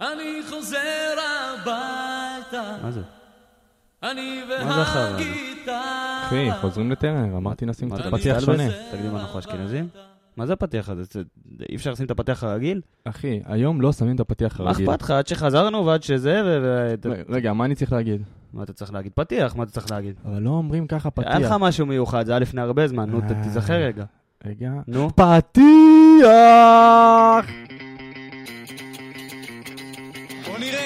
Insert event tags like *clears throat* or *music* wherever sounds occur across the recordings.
אני חוזר הביתה, מה זה? אני מה? והגיטרה. אחי, חוזרים לטרנר, אמרתי נשים מה, קצת אתה פתיח מסתלבט? שונה. תגיד לי מה, אנחנו אשכנזים? מה זה הפתיח הזה? זה- אי אפשר לשים את הפתיח הרגיל? אחי, היום לא שמים את הפתיח מה הרגיל. אכפת לך? עד שחזרנו ועד שזה, ו... רגע, מה אני צריך להגיד? מה אתה צריך להגיד? פתיח, מה אתה צריך להגיד? אבל לא אומרים ככה היה לך פתיח. משהו מיוחד, זה היה לפני הרבה זמן, נו, אה. תיזכר רגע. רגע. נו. פתיח!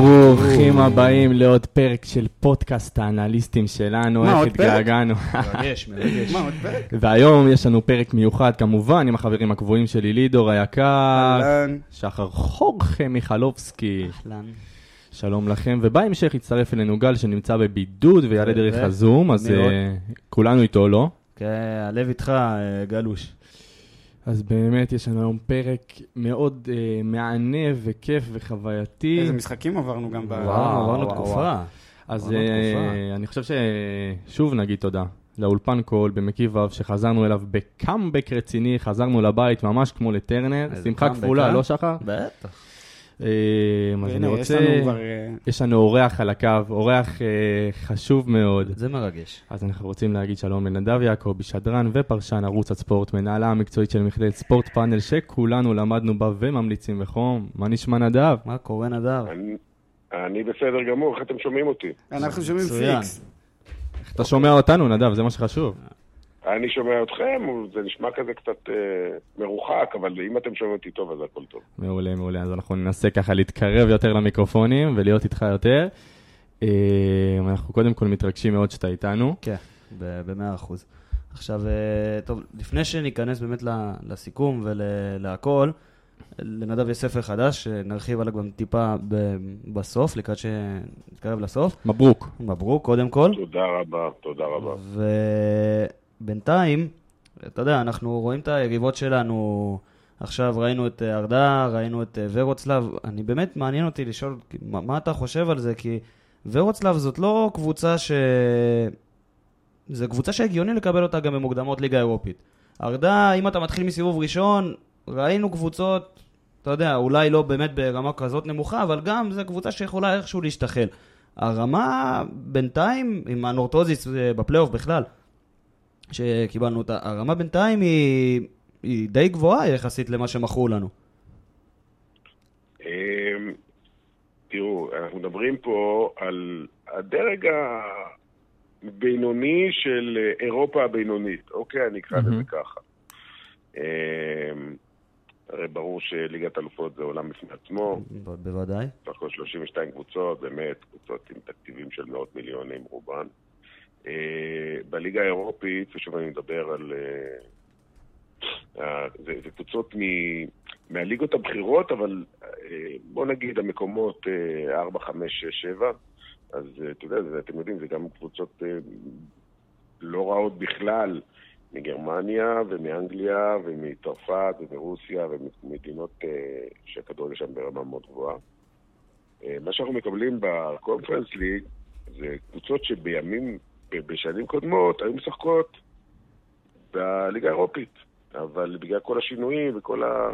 ברוכים הבאים לעוד פרק של פודקאסט האנליסטים שלנו, איך? התגעגענו. מרגש, מרגש. מה, עוד פרק? והיום יש לנו פרק מיוחד כמובן עם החברים הקבועים שלי, לידור היקר. שחר חורכה מיכלובסקי, אהלן. שלום לכם, ובהמשך יצטרף אלינו גל שנמצא בבידוד ויעלה דרך הזום, אז. אה, כולנו איתו, לא? כן, הלב איתך, אה, גלוש. אז באמת יש לנו היום פרק מאוד אה, מענה וכיף וחווייתי. איזה משחקים עברנו גם ב... וואו, עברנו וואו, תקופה. אז אה, תקופה. אני חושב ששוב נגיד תודה לאולפן קול במקיף ו' שחזרנו אליו בקאמבק רציני, חזרנו לבית ממש כמו לטרנר, שמחה כפולה, אה? לא שחר? בטח. אה, אז אני יש רוצה... לנו כבר... אה, יש לנו אורח על הקו, אורח אה, חשוב מאוד. זה מרגש. אז אנחנו רוצים להגיד שלום לנדב יעקבי, שדרן ופרשן ערוץ הספורט, מנהלה המקצועית של מכללת ספורט פאנל, שכולנו למדנו בה וממליצים בחום. מה נשמע נדב? מה קורה, נדב? אני, בסדר גמור, איך אתם שומעים אותי? אנחנו שומעים. פיקס. אתה שומע אותנו, נדב, זה מה שחשוב. אני שומע אתכם, זה נשמע כזה קצת אה, מרוחק, אבל אם אתם שומעים אותי טוב, אז הכל טוב. מעולה, מעולה. אז אנחנו ננסה ככה להתקרב יותר למיקרופונים ולהיות איתך יותר. אה, אנחנו קודם כל מתרגשים מאוד שאתה איתנו. כן, במאה אחוז. עכשיו, אה, טוב, לפני שניכנס באמת לסיכום ולהכל, לנדב יש ספר חדש, שנרחיב עליו גם טיפה ב- בסוף, לקראת שנתקרב לסוף. מברוק. מברוק, קודם כל. תודה רבה, תודה רבה. ובינתיים, אתה יודע, אנחנו רואים את היריבות שלנו, עכשיו ראינו את אה, ארדה, ראינו את אה, ורוצלב, אני באמת מעניין אותי לשאול מה, מה אתה חושב על זה, כי ורוצלב זאת לא קבוצה ש... זו קבוצה שהגיוני לקבל אותה גם במוקדמות ליגה אירופית. ארדה, אם אתה מתחיל מסיבוב ראשון, ראינו קבוצות, אתה יודע, אולי לא באמת ברמה כזאת נמוכה, אבל גם זו קבוצה שיכולה איכשהו להשתחל. הרמה בינתיים, עם הנורטוזיס אה, בפלייאוף בכלל, שקיבלנו אותה, הרמה בינתיים היא, היא די גבוהה יחסית למה שמכרו לנו. אמ, תראו, אנחנו מדברים פה על הדרג הבינוני של אירופה הבינונית, אוקיי? אני אקרא לזה. ככה. אמ, הרי ברור שליגת אלופות זה עולם בפני עצמו. בוודאי. בסך הכל 32 קבוצות, באמת, קבוצות עם תקציבים של מאות מיליונים רובן. אה, בליגה האירופית, ושוב אני מדבר על... אה, אה, זה, זה קבוצות מ, מהליגות הבכירות, אבל בוא נגיד המקומות אה, 4, 5, 6, 7, אז אתה יודע, זה, אתם יודעים, זה גם קבוצות לא רעות בכלל מגרמניה ומאנגליה ומצרפת ומרוסיה וממדינות שהכדורגל שם ברמה מאוד גבוהה. מה שאנחנו מקבלים בקונפרנס ליג זה קבוצות שבימים, בשנים קודמות, היו משחקות בליגה האירופית. אבל בגלל כל השינויים וכל ה...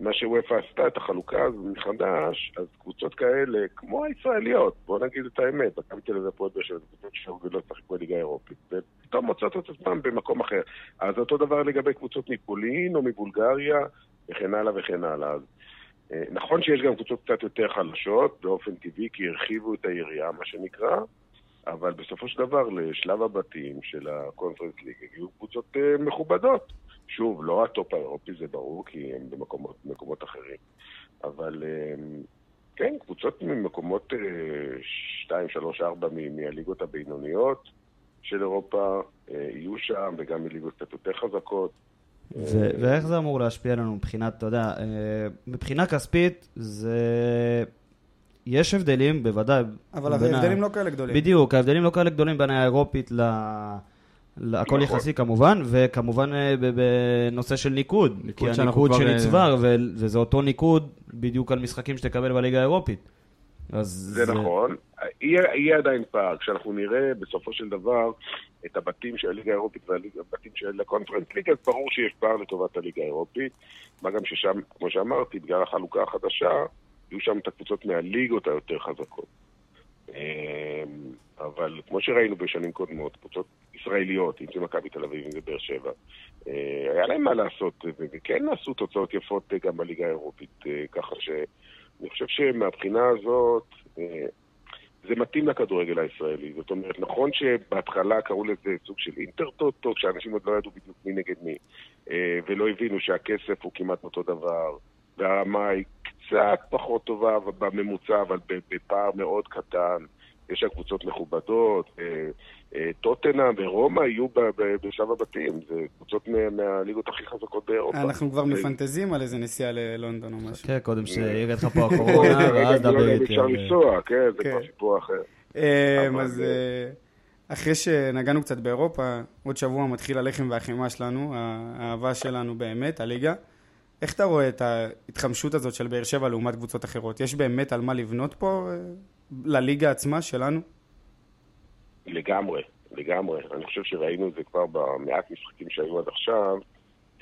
מה שוופא עשתה, את החלוקה הזו מחדש, אז קבוצות כאלה, כמו הישראליות, בואו נגיד את האמת, מכבי תל אביב הפועל באר שבע, קבוצות שהורגלות לשחק בליגה האירופית, ופתאום מוצאות את עצמן במקום אחר. אז אותו דבר לגבי קבוצות מפולין או מבולגריה, וכן הלאה וכן הלאה. אז אה, נכון שיש גם קבוצות קצת יותר חלשות, באופן טבעי, כי הרחיבו את היריעה, מה שנקרא, אבל בסופו של דבר, לשלב הבתים של הקונפרנס ליג הגיעו קבוצות אה, מכובדות. שוב, לא הטופ האירופי, זה ברור, כי הם במקומות מקומות אחרים. אבל אה, כן, קבוצות ממקומות 2, 3, 4 מהליגות הבינוניות של אירופה אה, יהיו שם, וגם מליגות קצת יותר חזקות. ו- ואיך זה אמור להשפיע עלינו מבחינת, אתה יודע, מבחינה כספית זה... יש הבדלים, בוודאי. אבל בין ה- ההבדלים לא כאלה גדולים. בדיוק, ההבדלים לא כאלה גדולים בין האירופית ל... הכל נכון. יחסי כמובן, וכמובן אה, ב- בנושא של ניקוד. ניקוד כי הניקוד אה, שנצבר, ו- וזה אותו ניקוד בדיוק על משחקים שתקבל בליגה האירופית. אז זה נכון. יהיה, יהיה עדיין פער. כשאנחנו נראה בסופו של דבר את הבתים של הליגה האירופית והבתים של הקונפרנס ליגה, אז ברור שיש פער לטובת הליגה האירופית. מה גם ששם, כמו שאמרתי, בגלל החלוקה החדשה, יהיו שם את הקבוצות מהליגות היותר חזקות. אמ, אבל כמו שראינו בשנים קודמות, קבוצות ישראליות, אם זה מכבי תל אביב, אם זה באר שבע, אה, היה להם מה לעשות, וכן עשו תוצאות יפות אה, גם בליגה האירופית, אה, ככה שאני חושב שמהבחינה הזאת, זה מתאים לכדורגל הישראלי. זאת אומרת, נכון שבהתחלה קראו לזה סוג של אינטרטוטו, כשאנשים עוד לא ידעו בדיוק מי נגד מי, ולא הבינו שהכסף הוא כמעט אותו דבר, והרמה היא קצת פחות טובה בממוצע, אבל בפער מאוד קטן. יש שם קבוצות מכובדות, אה, אה, טוטנאם ורומא יהיו בשלב הבתים, זה קבוצות מה- מהליגות הכי חזקות באירופה. אנחנו כבר זה- מפנטזים על איזה נסיעה ללונדון או משהו. חכה קודם שירד לך *laughs* פה הקורונה, ואז לא דבר אם איתי. אפשר לנסוע, כן, זה כן. כבר סיפור אחר. אז אה, אחרי שנגענו קצת באירופה, עוד שבוע מתחיל הלחם והחימה שלנו, האהבה שלנו באמת, הליגה. איך אתה רואה את ההתחמשות הזאת של באר שבע לעומת קבוצות אחרות? יש באמת על מה לבנות פה אה, לליגה עצמה שלנו? לגמרי, לגמרי. אני חושב שראינו את זה כבר במעט משחקים שהיו עד עכשיו,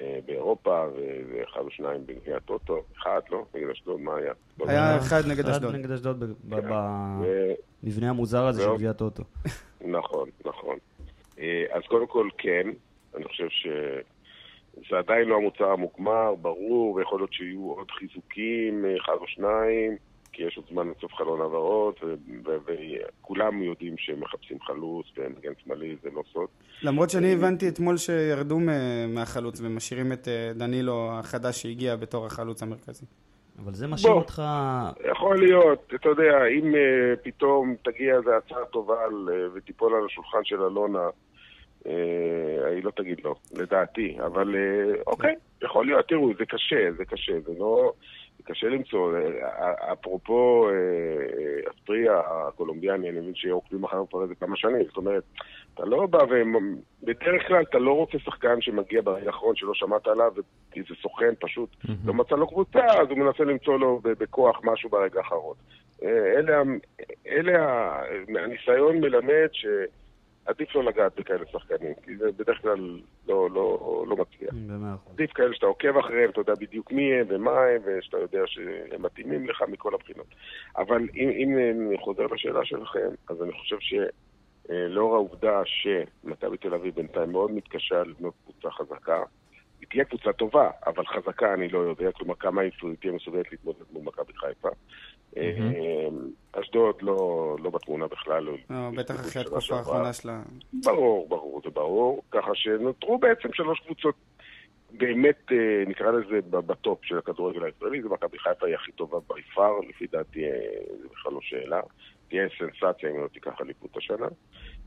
אה, באירופה, ואחד או שניים בגביע הטוטו. אחד, לא? נגד אשדוד, מה היה? היה. אחד נגד אשדוד. אחד נגד אשדוד ו- במבנה המוזר הזה של. גביע טוטו. נכון, נכון. אה, אז קודם כל כן, אני חושב שזה עדיין לא המוצר המוגמר, ברור, ויכול להיות שיהיו עוד חיזוקים, אה, אחד או שניים, כי יש עוד זמן לסוף חלון העברות, ו- ו- וכולם יודעים שהם מחפשים חלוץ, ומגן שמאלי זה לא סוד. למרות שאני הבנתי אתמול שירדו מהחלוץ ומשאירים את אה, דנילו החדש שהגיע בתור החלוץ המרכזי. אבל זה משאיר. אותך... יכול להיות, אתה יודע, אם uh, פתאום תגיע איזו הצעה טובה ותיפול על השולחן של אלונה, היא לא תגיד לא, לדעתי. אבל uh, אוקיי, יכול להיות, תראו, זה קשה, זה קשה, זה לא... קשה למצוא. Uh, אפרופו אסטריה הקולומביאני, אני מבין שעוקבים אחריו כבר איזה כמה שנים. זאת אומרת, אתה לא בא ו... בדרך כלל אתה לא רוצה שחקן שמגיע ברגע האחרון שלא שמעת עליו, כי זה סוכן פשוט לא מצא לו קבוצה, אז הוא מנסה למצוא לו בכוח משהו ברגע האחרון. אה, אלה, אלה, הניסיון מלמד שעדיף לא לגעת בכאלה שחקנים, כי זה בדרך כלל לא, לא, לא מצליח. עדיף כאלה שאתה עוקב אחריהם, אתה יודע בדיוק מי הם ומה הם, ושאתה יודע שהם מתאימים לך מכל הבחינות. אבל אם, אם אני חוזר לשאלה שלכם, אז אני חושב שלאור העובדה שמכבי תל אביב בינתיים מאוד מתקשה לבנות קבוצה חזקה, היא תהיה קבוצה טובה, אבל חזקה אני לא יודע, כלומר כמה היא תהיה מסוגלת להתמודד מול מכבי חיפה. אה, אשדוד לא, לא בתמונה בכלל. לא- לא, בטח אחרי התקופה. האחרונה שלה. ברור, ברור, זה ברור. ככה שנותרו בעצם שלוש קבוצות באמת, אה, נקרא לזה, בטופ של הכדורגל הישראלי. זה מכבי חיפה היא הכי טובה ביפר, לפי דעתי אה, זה בכלל לא שאלה. תהיה סנסציה אם היא לא תיקח אליפות השנה.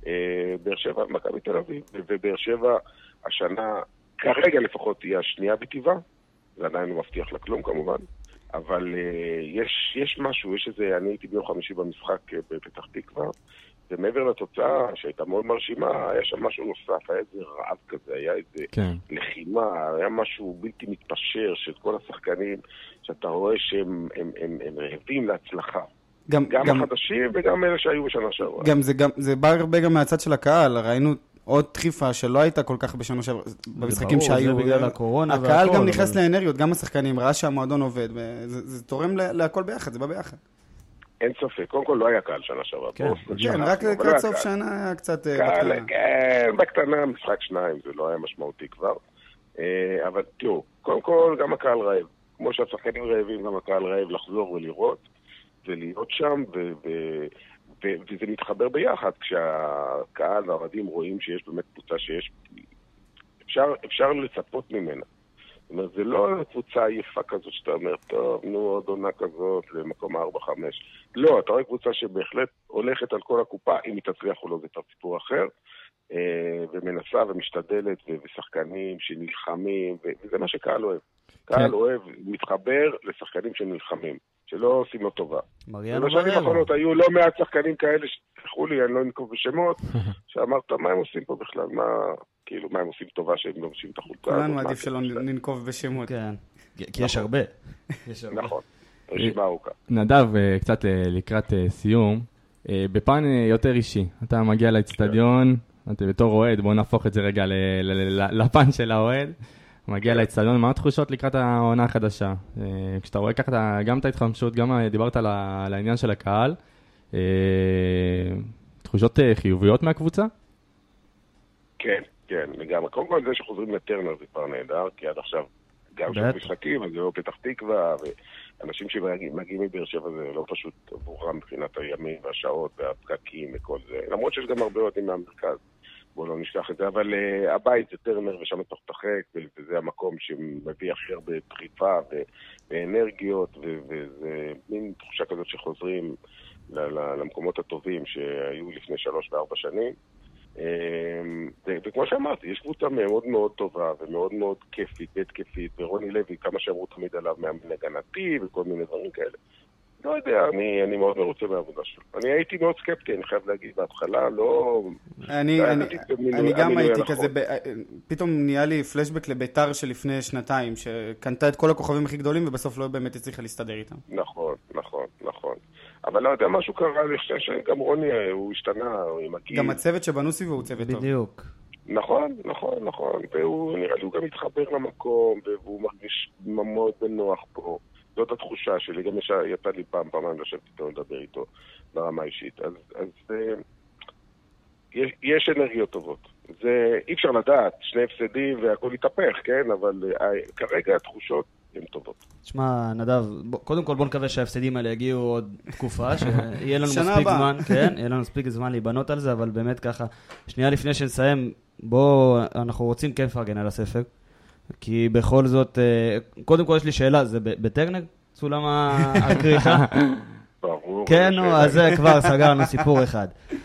אה, באר שבע, מכבי תל אביב, ובאר שבע השנה, כרגע לפחות, תהיה השנייה בטבעה. זה עדיין לא מבטיח לה כלום כמובן. אבל אה, יש, יש משהו, יש איזה, אני הייתי ביום חמישי במשחק אה, בפתח תקווה, ומעבר לתוצאה שהייתה מאוד מרשימה, היה שם משהו נוסף, היה איזה רעב כזה, היה איזה כן. לחימה, היה משהו בלתי מתפשר של כל השחקנים, שאתה רואה שהם הם, הם, הם רעבים להצלחה. גם, גם גם, החדשים וגם אלה שהיו בשנה שעברה. גם זה, גם, זה בא הרבה גם מהצד של הקהל, ראינו עוד דחיפה שלא הייתה כל כך בשנה שעברה, במשחקים ברור, זה שהיו. בגלל הקורונה הקהל והכל, גם נכנס אבל- לאנרגיות, גם השחקנים, ראה שהמועדון עובד, וזה, זה תורם להכל ביחד, זה בא ביחד. אין ספק. קודם כל לא היה קהל שנה שעברה. כן. כן, שנה, רק לא לקראת סוף. שנה היה קצת אה, קהל, בקטנה. כן, בקטנה, משחק שניים, זה לא היה משמעותי כבר. אה, אבל תראו, קודם כל, גם הקהל רעב. כמו שהשחקנים רעבים, גם הקהל רעב לחזור ולראות, ולהיות שם, ו- וזה מתחבר ביחד, כשהקהל והאוהדים רואים שיש באמת קבוצה שיש... אפשר, אפשר לצפות ממנה. זאת אומרת, זה לא קבוצה עייפה כזאת שאתה אומר, טוב, נו, עוד עונה כזאת למקום 4-5. לא, אתה רואה קבוצה שבהחלט הולכת על כל הקופה, אם היא תצליח או לא זה כבר סיפור אחר. אה, ומנסה ומשתדלת, ושחקנים שנלחמים, וזה מה שקהל אוהב. קהל כן. אוהב, מתחבר לשחקנים שנלחמים, שלא עושים לו טובה. מריאנו ובשנים מרלו. האחרונות היו לא מעט שחקנים כאלה, שתסלחו לי, אני לא אנקוב בשמות, *laughs* שאמרת, מה הם עושים פה בכלל? מה, כאילו, מה הם עושים טובה שהם לובשים את החולצה? כולנו עדיף שלא שלהם?" ננקוב בשמות. כן, כי כי יש *laughs* הרבה. נכון, רשימה ארוכה. נדב, אה, קצת אה, לקראת אה, סיום, אה, בפן אה, יותר אישי, אתה מגיע לאצטדיון, אתה בתור אוהד, בוא נהפוך את זה רגע לפן של האוהד. מגיע לאצטדיון, מה התחושות לקראת העונה החדשה? אה, כשאתה רואה ככה גם את ההתחמשות, גם אה, דיברת על העניין של הקהל, אה, תחושות חיוביות מהקבוצה? כן, כן, לגמרי. קודם כל זה שחוזרים לטרנר זה כבר נהדר, כי עד עכשיו גם בטח. משחקים, אז זה לא פתח תקווה, ואנשים שמגיעים מבאר שבע זה לא פשוט עבורם מבחינת הימים והשעות והפקקים וכל זה, למרות שיש גם הרבה אוהדים מהמרכז. בואו לא נשכח את זה, אבל uh, הבית זה טרנר ושם אתה משחק, וזה המקום שמביא הכי הרבה דחיפה ואנרגיות, וזה מין תחושה כזאת שחוזרים למקומות הטובים שהיו לפני שלוש וארבע שנים. אמ, וכמו שאמרתי, יש קבוצה מאוד מאוד טובה ומאוד מאוד כיפית, התקפית, ורוני לוי, כמה שאמרו תמיד עליו מאמן הגנתי וכל מיני דברים כאלה. לא יודע, אני, אני מאוד מרוצה מהעבודה שלו. אני הייתי מאוד סקפטי, אני חייב להגיד בהתחלה, לא... אני, היה אני, במינוי- אני גם הייתי הנכון. כזה, ב- פתאום נהיה לי פלשבק לביתר שלפני שנתיים, שקנתה את כל הכוכבים הכי גדולים ובסוף לא באמת הצליחה להסתדר איתם. נכון, נכון, נכון. אבל לא יודע, משהו קרה, אני חושב שגם רוני, אה, הוא השתנה, הוא עם הגיל. גם הצוות שבנו סביבו הוא צוות טוב. בדיוק. נכון, נכון, נכון. והוא, נראה לי, הוא גם מתחבר למקום, והוא מרגיש מאוד בנוח פה. זאת התחושה שלי, גם יש- יצא לי פעם, פעמיים לשבת איתו, לדבר איתו ברמה האישית. אז, אז אה, יש, יש אנרגיות טובות. זה, אי אפשר לדעת, שני הפסדים והכל יתהפך, כן? אבל אה, כרגע התחושות הן טובות. תשמע, נדב, בוא- קודם כל בוא נקווה שההפסדים האלה יגיעו עוד תקופה, *laughs* שיהיה לנו מספיק הבאה. זמן, *laughs* כן, יהיה לנו מספיק זמן להיבנות על זה, אבל באמת ככה, שנייה לפני שנסיים, בוא, אנחנו רוצים כן לפרגן על הספר, כי בכל זאת, אה, קודם כל יש לי שאלה, זה ב- בטרנר? צולם ה- הכריכה? ברור. כן, נו, אז זה כבר סגרנו סיפור אחד. אני,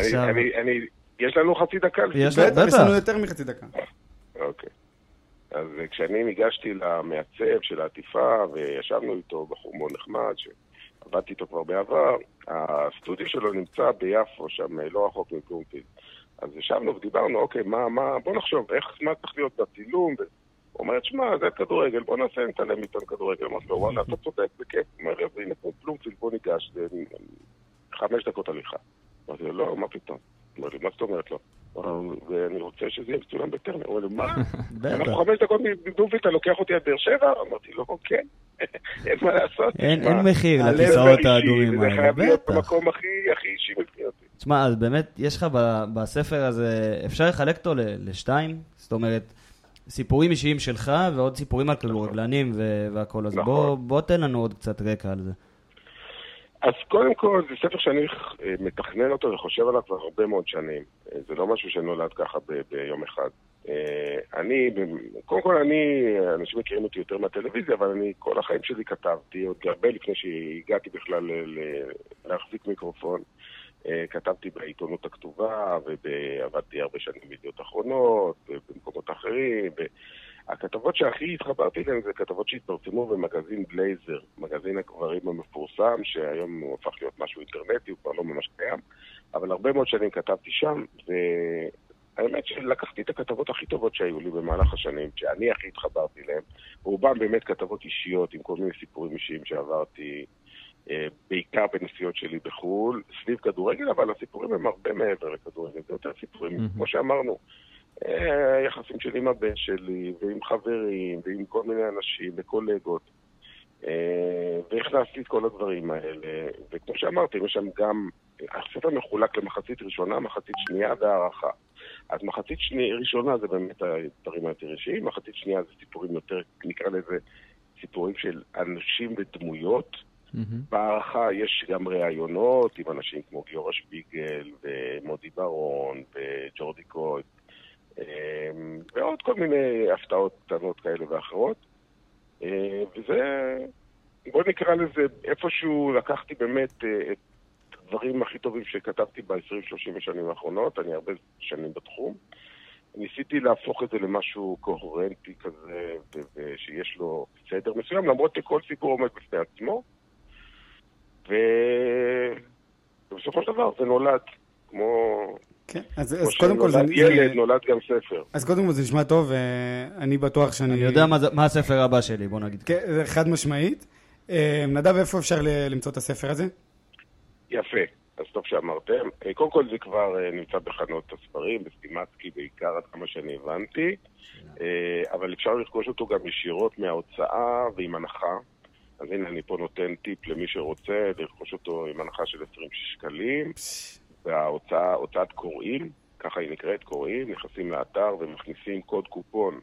עכשיו, אני, אני, יש לנו חצי דקה? יש בטח, יש. לנו יותר מחצי דקה. אוקיי. אז אה, כשאני ניגשתי למעצב של העטיפה, וישבנו איתו, בחור מאוד נחמד, שעבדתי איתו כבר בעבר, הסטודיו שלו נמצא ביפו, שם אה, לא רחוק מבלומפילד. אז ישבנו ודיברנו, אוקיי, מה, מה, בוא נחשוב, איך, מה צריך להיות בצילום? הוא אומר, שמע, זה כדורגל, בוא נעשה נתעלם עיתון כדורגל. אמרתי לו, וואלה, אתה צודק, בכיף. אומר, "אז הנה פה בלומפילד, בוא ניגש, זה חמש דקות הליכה. אמרתי לו, לא, מה פתאום? אומר לי, מה זאת אומרת לא? ואני רוצה שזה יהיה מצולם בטרנר. הוא אומר *laughs* מה? בטח. אנחנו חמש דקות מבלומפילד, אתה לוקח אותי עד באר שבע? אמרתי לו, כן, *laughs* אין מה לעשות. אין מחיר לכיסאות האדומים האלה, חייב להיות בטח. במקום הכי הכי אישי מבחינתי. תשמע, אז באמת, יש לך בספר הזה, אפשר לחלק אותו לשתיים? זאת אומרת, סיפורים אישיים שלך ועוד סיפורים על כדורגלנים ו- והכל, אז נכון. בוא תן לנו עוד קצת רקע על זה. אז קודם כל, זה ספר שאני אה, מתכנן אותו וחושב עליו כבר הרבה מאוד שנים. אה, זה לא משהו שנולד ככה ב- ביום אחד. אה, אני, ב- קודם כל אני, אנשים מכירים אותי יותר מהטלוויזיה, אבל אני כל החיים שלי כתבתי, עוד הרבה לפני שהגעתי בכלל ל- להחזיק מיקרופון. כתבתי בעיתונות הכתובה, ועבדתי הרבה שנים בידיעות אחרונות, ובמקומות אחרים. ו- הכתבות שהכי התחברתי אליהן זה כתבות שהתפרסמו במגזין בלייזר, מגזין הגברים המפורסם, שהיום הוא הפך להיות משהו אינטרנטי, הוא כבר לא ממש קיים, אבל הרבה מאוד שנים כתבתי שם, והאמת שלקחתי את הכתבות הכי טובות שהיו לי במהלך השנים, שאני הכי התחברתי אליהן, רובן באמת כתבות אישיות עם כל מיני סיפורים אישיים שעברתי, אה, בעיקר בנסיעות שלי בחו"ל, סביב כדורגל, אבל הסיפורים הם הרבה מעבר לכדורגל, זה יותר סיפורים. כמו שאמרנו. אה, היחסים שלי עם הבן שלי, ועם חברים, ועם כל מיני אנשים, וקולגות. אה, והכנסתי את כל הדברים האלה, וכמו שאמרתי, יש שם גם, הספר מחולק למחצית ראשונה, מחצית שנייה והערכה. אז מחצית שני, ראשונה זה באמת הדברים היותר אישיים, מחצית שנייה זה סיפורים יותר, נקרא לזה, סיפורים של אנשים ודמויות. מהמם. בהערכה יש גם ראיונות עם אנשים כמו גיורא שפיגל ומודי ברון וג'ורדי קויט ועוד כל מיני הפתעות קטנות כאלה ואחרות. אה, וזה, בוא נקרא לזה, איפשהו לקחתי באמת אה, את הדברים הכי טובים שכתבתי ב-20-30 השנים האחרונות, אני הרבה שנים בתחום. ניסיתי להפוך את זה למשהו קוהרנטי כזה, ושיש לו סדר מסוים, למרות שכל סיפור עומד בפני עצמו. ובסופו של דבר זה נולד, כמו, כן, אז, כמו אז קודם כל זה... שנולד ילד, זה- נולד גם ספר. אז קודם כל זה נשמע טוב, ואני בטוח שאני... אני יודע מה מה הספר הבא שלי, בוא נגיד. כן, זה חד משמעית. אה, נדב, איפה אפשר למצוא את הספר הזה? יפה, אז טוב שאמרתם. אה, קודם כל זה כבר אה, נמצא בחנות הספרים, בסטימצקי בעיקר, עד כמה שאני הבנתי, אה, אבל אפשר לרכוש אותו גם ישירות מההוצאה ועם הנחה. אז הנה, אני פה נותן טיפ למי שרוצה לרכוש אותו עם הנחה של 20 שקלים, וההוצאה, הוצאת קוראים, ככה היא נקראת, קוראים, נכנסים לאתר ומכניסים קוד קופון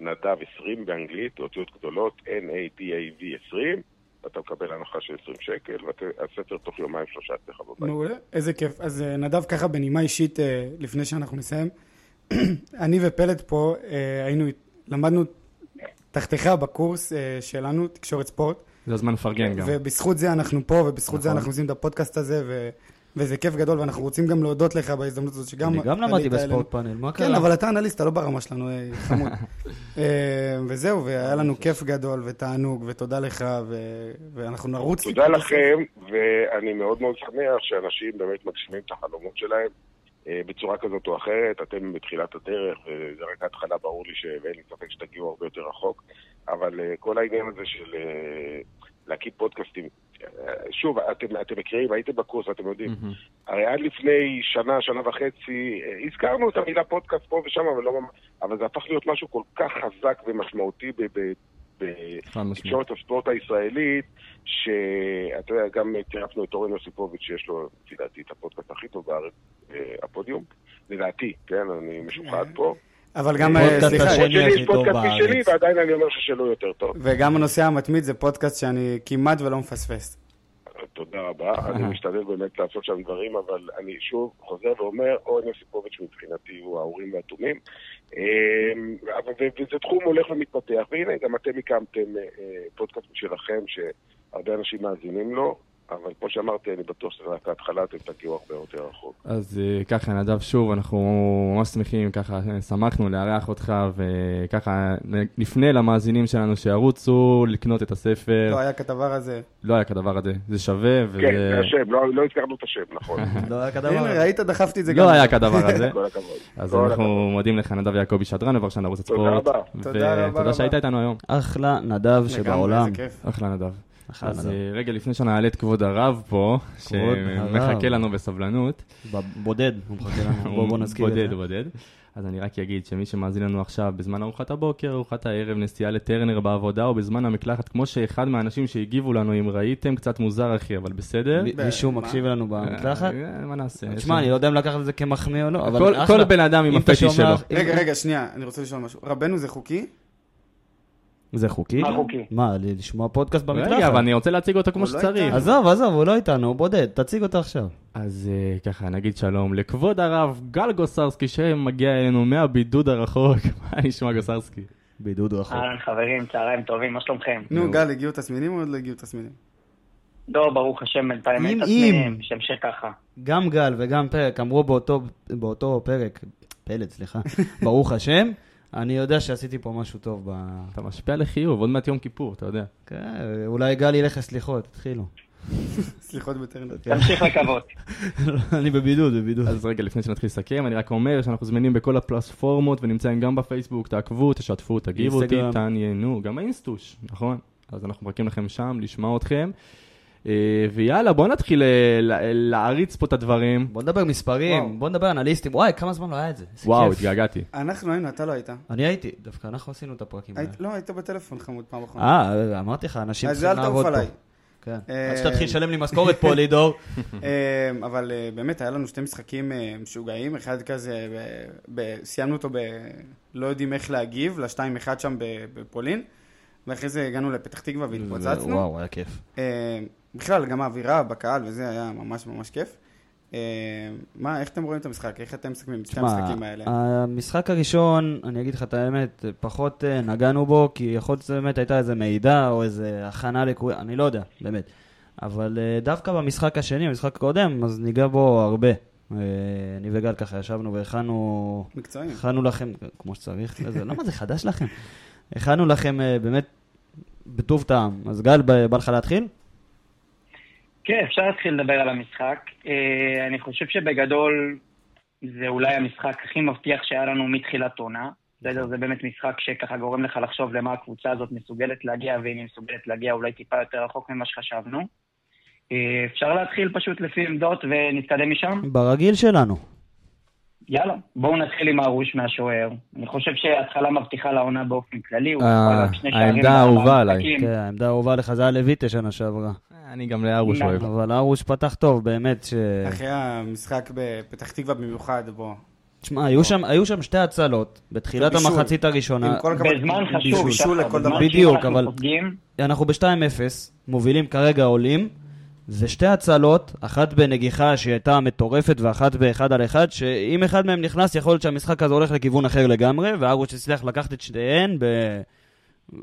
נדב 20 באנגלית, אותיות גדולות, N-A-D-A-V 20, ואתה מקבל הנחה של 20 שקל, והספר תוך יומיים שלושה אצלך בבית. מעולה, איזה כיף. אז אה, נדב, ככה בנימה אישית, אה, לפני שאנחנו נסיים, *clears throat* אני ופלט פה אה, היינו, למדנו תחתיך בקורס שלנו, תקשורת ספורט, זה הזמן לפרגן גם. ובזכות זה אנחנו פה, ובזכות זה נכון. אנחנו עושים את הפודקאסט הזה, ו... וזה כיף גדול, ואנחנו רוצים גם להודות לך בהזדמנות הזאת, שגם... אני גם למדתי. בספורט פאנל, מה כן, קרה? אבל אתה אנליסט, אתה לא ברמה שלנו, אה, חמוד. *laughs* אה, וזהו, והיה לנו כיף גדול ותענוג, ותודה לך, ואנחנו נרוץ. תודה. לכם, ואני מאוד מאוד שמח שאנשים באמת מגשימים את החלומות שלהם אה, בצורה כזאת או אחרת. אתם בתחילת הדרך, וזה רק ההתחלה, ברור לי ש... ואין לי ספק שתגיעו הרבה יותר רחוק, אבל כל העניין הזה של להקים פודקאסטים, שוב, אתם, אתם מכירים, הייתם בקורס, אתם יודעים. מהמם. הרי עד לפני שנה, שנה וחצי, אה, הזכרנו את המילה פודקאסט פה ושם, אבל, לא, ממש- אבל זה הפך להיות משהו כל כך חזק ומשמעותי. בתקשורת הספורט הישראלית, שאתה יודע, גם צירפנו את אורן יוסיפוביץ', שיש לו, לפי דעתי, את הפודקאסט הכי טוב בארץ, אה, הפודיום. לדעתי, כן, אני משוחד פה. אבל גם, אה, פודקאסט סליחה, השני. שלי הכי יש פודקאסט משלי, בארץ. ועדיין אני אומר ששלו יותר טוב. וגם הנושא המתמיד זה פודקאסט שאני כמעט ולא מפספס. תודה רבה. אני משתדל באמת לעשות שם דברים, אבל אני שוב חוזר ואומר, אורן יוסיפוביץ' מבחינתי הוא האורים והתומים. אבל- ו- וזה תחום הולך ומתפתח, והנה, גם אתם הקמתם אה, אה, פודקאסט משלכם, שהרבה אנשים מאזינים לו, אבל כמו שאמרתי, אני בטוח שזה רק ההתחלה, אתם תגיעו הרבה יותר רחוק. אז אה, ככה, נדב, שוב, אנחנו ממש שמחים, ככה, שמחנו לארח אותך, וככה נפנה למאזינים שלנו שירוצו לקנות את הספר. לא היה כדבר הזה. לא היה כדבר הזה, זה שווה, כן, זה. השם, לא לא הזכרנו את השם, נכון. *laughs* לא היה כדבר הנה, הזה. ראית, דחפתי את זה גם. לא היה כדבר הזה. *laughs* אז אנחנו. מודים לך, נדב יעקבי שדרן, ופרשן ערוץ תודה הספורט. רבה. תודה רבה ותודה רבה. שהיית איתנו היום. אחלה נדב שבעולם. אחלה נדב. אחלה אז. אה, רגע לפני שנעלה את כבוד הרב פה, שמחכה. לנו בסבלנות. בודד, הוא מחכה לנו. *laughs* בוא נזכיר את בודד, זה. בודד. אז אני רק אגיד שמי שמאזין לנו עכשיו בזמן ארוחת הבוקר, ארוחת הערב, נסיעה לטרנר בעבודה או בזמן המקלחת, כמו שאחד מהאנשים שהגיבו לנו, אם ראיתם, קצת מוזר אחי, אבל בסדר. מי- מישהו? מקשיב לנו במקלחת? אה, מה נעשה? תשמע, אני לא יודע אם לקחת את זה כמחמיא או לא, אבל כל- אחלה. כל בן אדם עם הפטיש שלו. רגע, רגע, שנייה, אני רוצה לשאול משהו. רבנו זה חוקי? זה חוקי? מה חוקי? מה, לשמוע פודקאסט במקלחת? רגע, אבל אני רוצה להציג אותו כמו לא שצריך. עזוב, עזוב, הוא לא איתנו, הוא בודד, תציג אותו עכשיו. אז אה, ככה, נגיד שלום לכבוד הרב גל גוסרסקי שמגיע אלינו מהבידוד הרחוק. *laughs* מה נשמע גוסרסקי? בידוד רחוק. אהלן חברים, צהריים טובים, מה שלומכם? נו, גל, הגיעו תסמינים או עוד לא הגיעו תסמינים? לא, ברוך השם, בינתיים אין תסמינים, שהמשך ככה. גם גל וגם פרק אמרו באותו, באותו פרק, פלט, סליחה, ברוך השם, אני יודע שעשיתי פה משהו טוב ב... אתה משפיע לחיוב, עוד מעט יום כיפור, אתה יודע. כן, אולי גל ילך לסליחות, תתחילו. *laughs* סליחות בטרנר. תמשיך לקוות. *laughs* אני בבידוד, בבידוד. אז רגע, לפני שנתחיל לסכם, אני רק אומר שאנחנו זמינים בכל הפלטפורמות ונמצאים גם בפייסבוק, תעקבו, תשתפו, תגיבו אותי. תעניינו, גם באינסטוש, נכון? אז אנחנו מחכים לכם שם, לשמוע אתכם. אה, ויאללה, בוא נתחיל אה, לה- להריץ פה את הדברים. בוא נדבר מספרים, וואו. בוא נדבר אנליסטים. וואי, כמה זמן לא היה את זה. איזה וואו, כיף. התגעגעתי. אנחנו היינו, אתה לא היית. אני הייתי, דווקא אנחנו עשינו את הפרקים האלה. לא, היית בטלפון חמוד פעם אחרונה. אה, אמרתי לך, אנשים אז צריכים אל תעוף לעבוד פה. עליי. כן. אה, עד שתתחיל לשלם לי משכורת פה, לידור. *laughs* אה, אבל אה, באמת, היה לנו שתי משחקים אה, משוגעים, אחד כזה, ב- ב- סיימנו אותו ב... לא יודעים איך להגיב, ל-2-1 שם ב- בפולין, ואחרי זה הגענו לפתח תקווה והתפוצצנו. וואו, היה כיף. בכלל, גם האווירה בקהל וזה היה ממש ממש כיף. אה, מה, איך אתם רואים את המשחק? איך אתם מסכמים את תשמע, המשחקים האלה? המשחק הראשון, אני אגיד לך את האמת, פחות אה, נגענו בו, כי יכול להיות שבאמת הייתה איזה מידע או איזה הכנה לקרוא, אני לא יודע, באמת. אבל אה, דווקא במשחק השני, במשחק הקודם, אז ניגע בו הרבה. אני וגל ככה ישבנו והכנו מקצועיים. הכנו לכם, כמו שצריך, למה זה חדש לכם? הכנו לכם באמת בטוב טעם. אז גל, בא לך להתחיל? כן, אפשר להתחיל לדבר על המשחק. אה, אני חושב שבגדול זה אולי המשחק הכי מבטיח שהיה לנו מתחילת עונה. בסדר, זה באמת משחק שככה גורם לך לחשוב למה הקבוצה הזאת מסוגלת להגיע, ואם היא מסוגלת להגיע אולי טיפה יותר רחוק ממה שחשבנו. אה, אפשר להתחיל פשוט לפי עמדות ונתקדם משם? ברגיל שלנו. יאללה, בואו נתחיל עם הארוש מהשוער. אני חושב שההתחלה מבטיחה לעונה באופן כללי. אה, העמדה האהובה עליי. כן, העמדה האהובה לך זה היה לויטה שנה שעברה. אני גם לארוש אוהב. אבל ארוש פתח טוב, באמת ש... אחרי המשחק בפתח תקווה במיוחד, בוא. תשמע, היו שם- היו שם שתי הצלות בתחילת בישול. המחצית הראשונה. בזמן חשוב, בישול שחר, לכל בזמן דבר. בדיוק, אבל- אנחנו ב-2-0, מובילים כרגע עולים, ושתי הצלות, אחת בנגיחה שהייתה מטורפת ואחת באחד על אחד, שאם אחד מהם נכנס, יכול להיות שהמשחק הזה הולך לכיוון אחר לגמרי, וארוש הצליח לקחת את שתיהן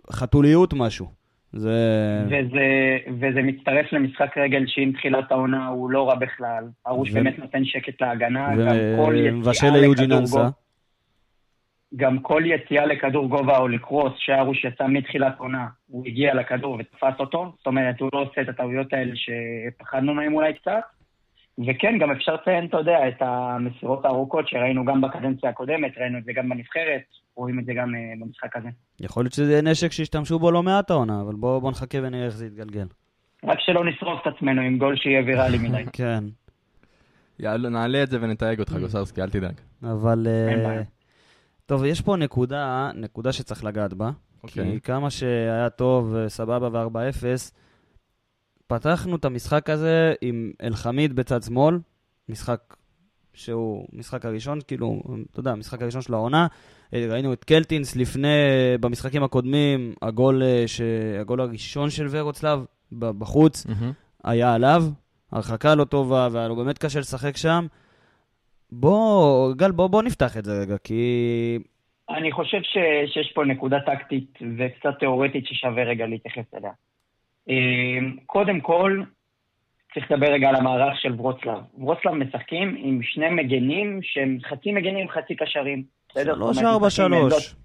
בחתוליות משהו. זה... וזה, וזה מצטרף למשחק רגל שעם תחילת העונה הוא לא רע בכלל. ארוש ו- באמת נותן שקט להגנה, גם כל יציאה לכדור. גובה, גם כל יציאה לכדור גובה או לקרוס שארוש יצא מתחילת עונה, הוא הגיע לכדור ותפס אותו, זאת אומרת הוא לא עושה את הטעויות האלה שפחדנו מהם אולי קצת. וכן, גם אפשר לציין, אתה יודע, את המסירות הארוכות שראינו גם בקדנציה הקודמת, ראינו את זה גם בנבחרת, רואים את זה גם אה, במשחק הזה. יכול להיות שזה יהיה נשק שהשתמשו בו לא מעט העונה, אבל בואו בוא נחכה ונראה איך זה יתגלגל. רק שלא נשרוף את עצמנו עם גול שיהיה ויראלי מדי. *laughs* כן, יאללה, נעלה את זה ונתייג אותך, גוסרסקי, אל תדאג. אבל... אה. טוב, יש פה נקודה, נקודה שצריך לגעת בה. אוקיי. כי כמה שהיה טוב, אה, סבבה ו-4-0, פתחנו את המשחק הזה עם אלחמיד בצד שמאל, משחק שהוא משחק הראשון, כאילו, אתה יודע, המשחק הראשון של העונה. אה, ראינו את קלטינס לפני, אה, במשחקים הקודמים, הגול, אה, ש... הגול הראשון של ורוצלב בחוץ מהמם. היה עליו, הרחקה לא טובה, והיה לו באמת קשה לשחק שם. בוא, גל, בוא, בוא נפתח את זה רגע, כי אני חושב ש, שיש פה נקודה טקטית וקצת תיאורטית ששווה רגע להתייחס אליה. אמ, קודם כל, צריך לדבר רגע על המערך של ורוצלב. ורוצלב משחקים עם שני מגנים שהם חצי מגנים, חצי קשרים. שלוש, ארבע, שלוש.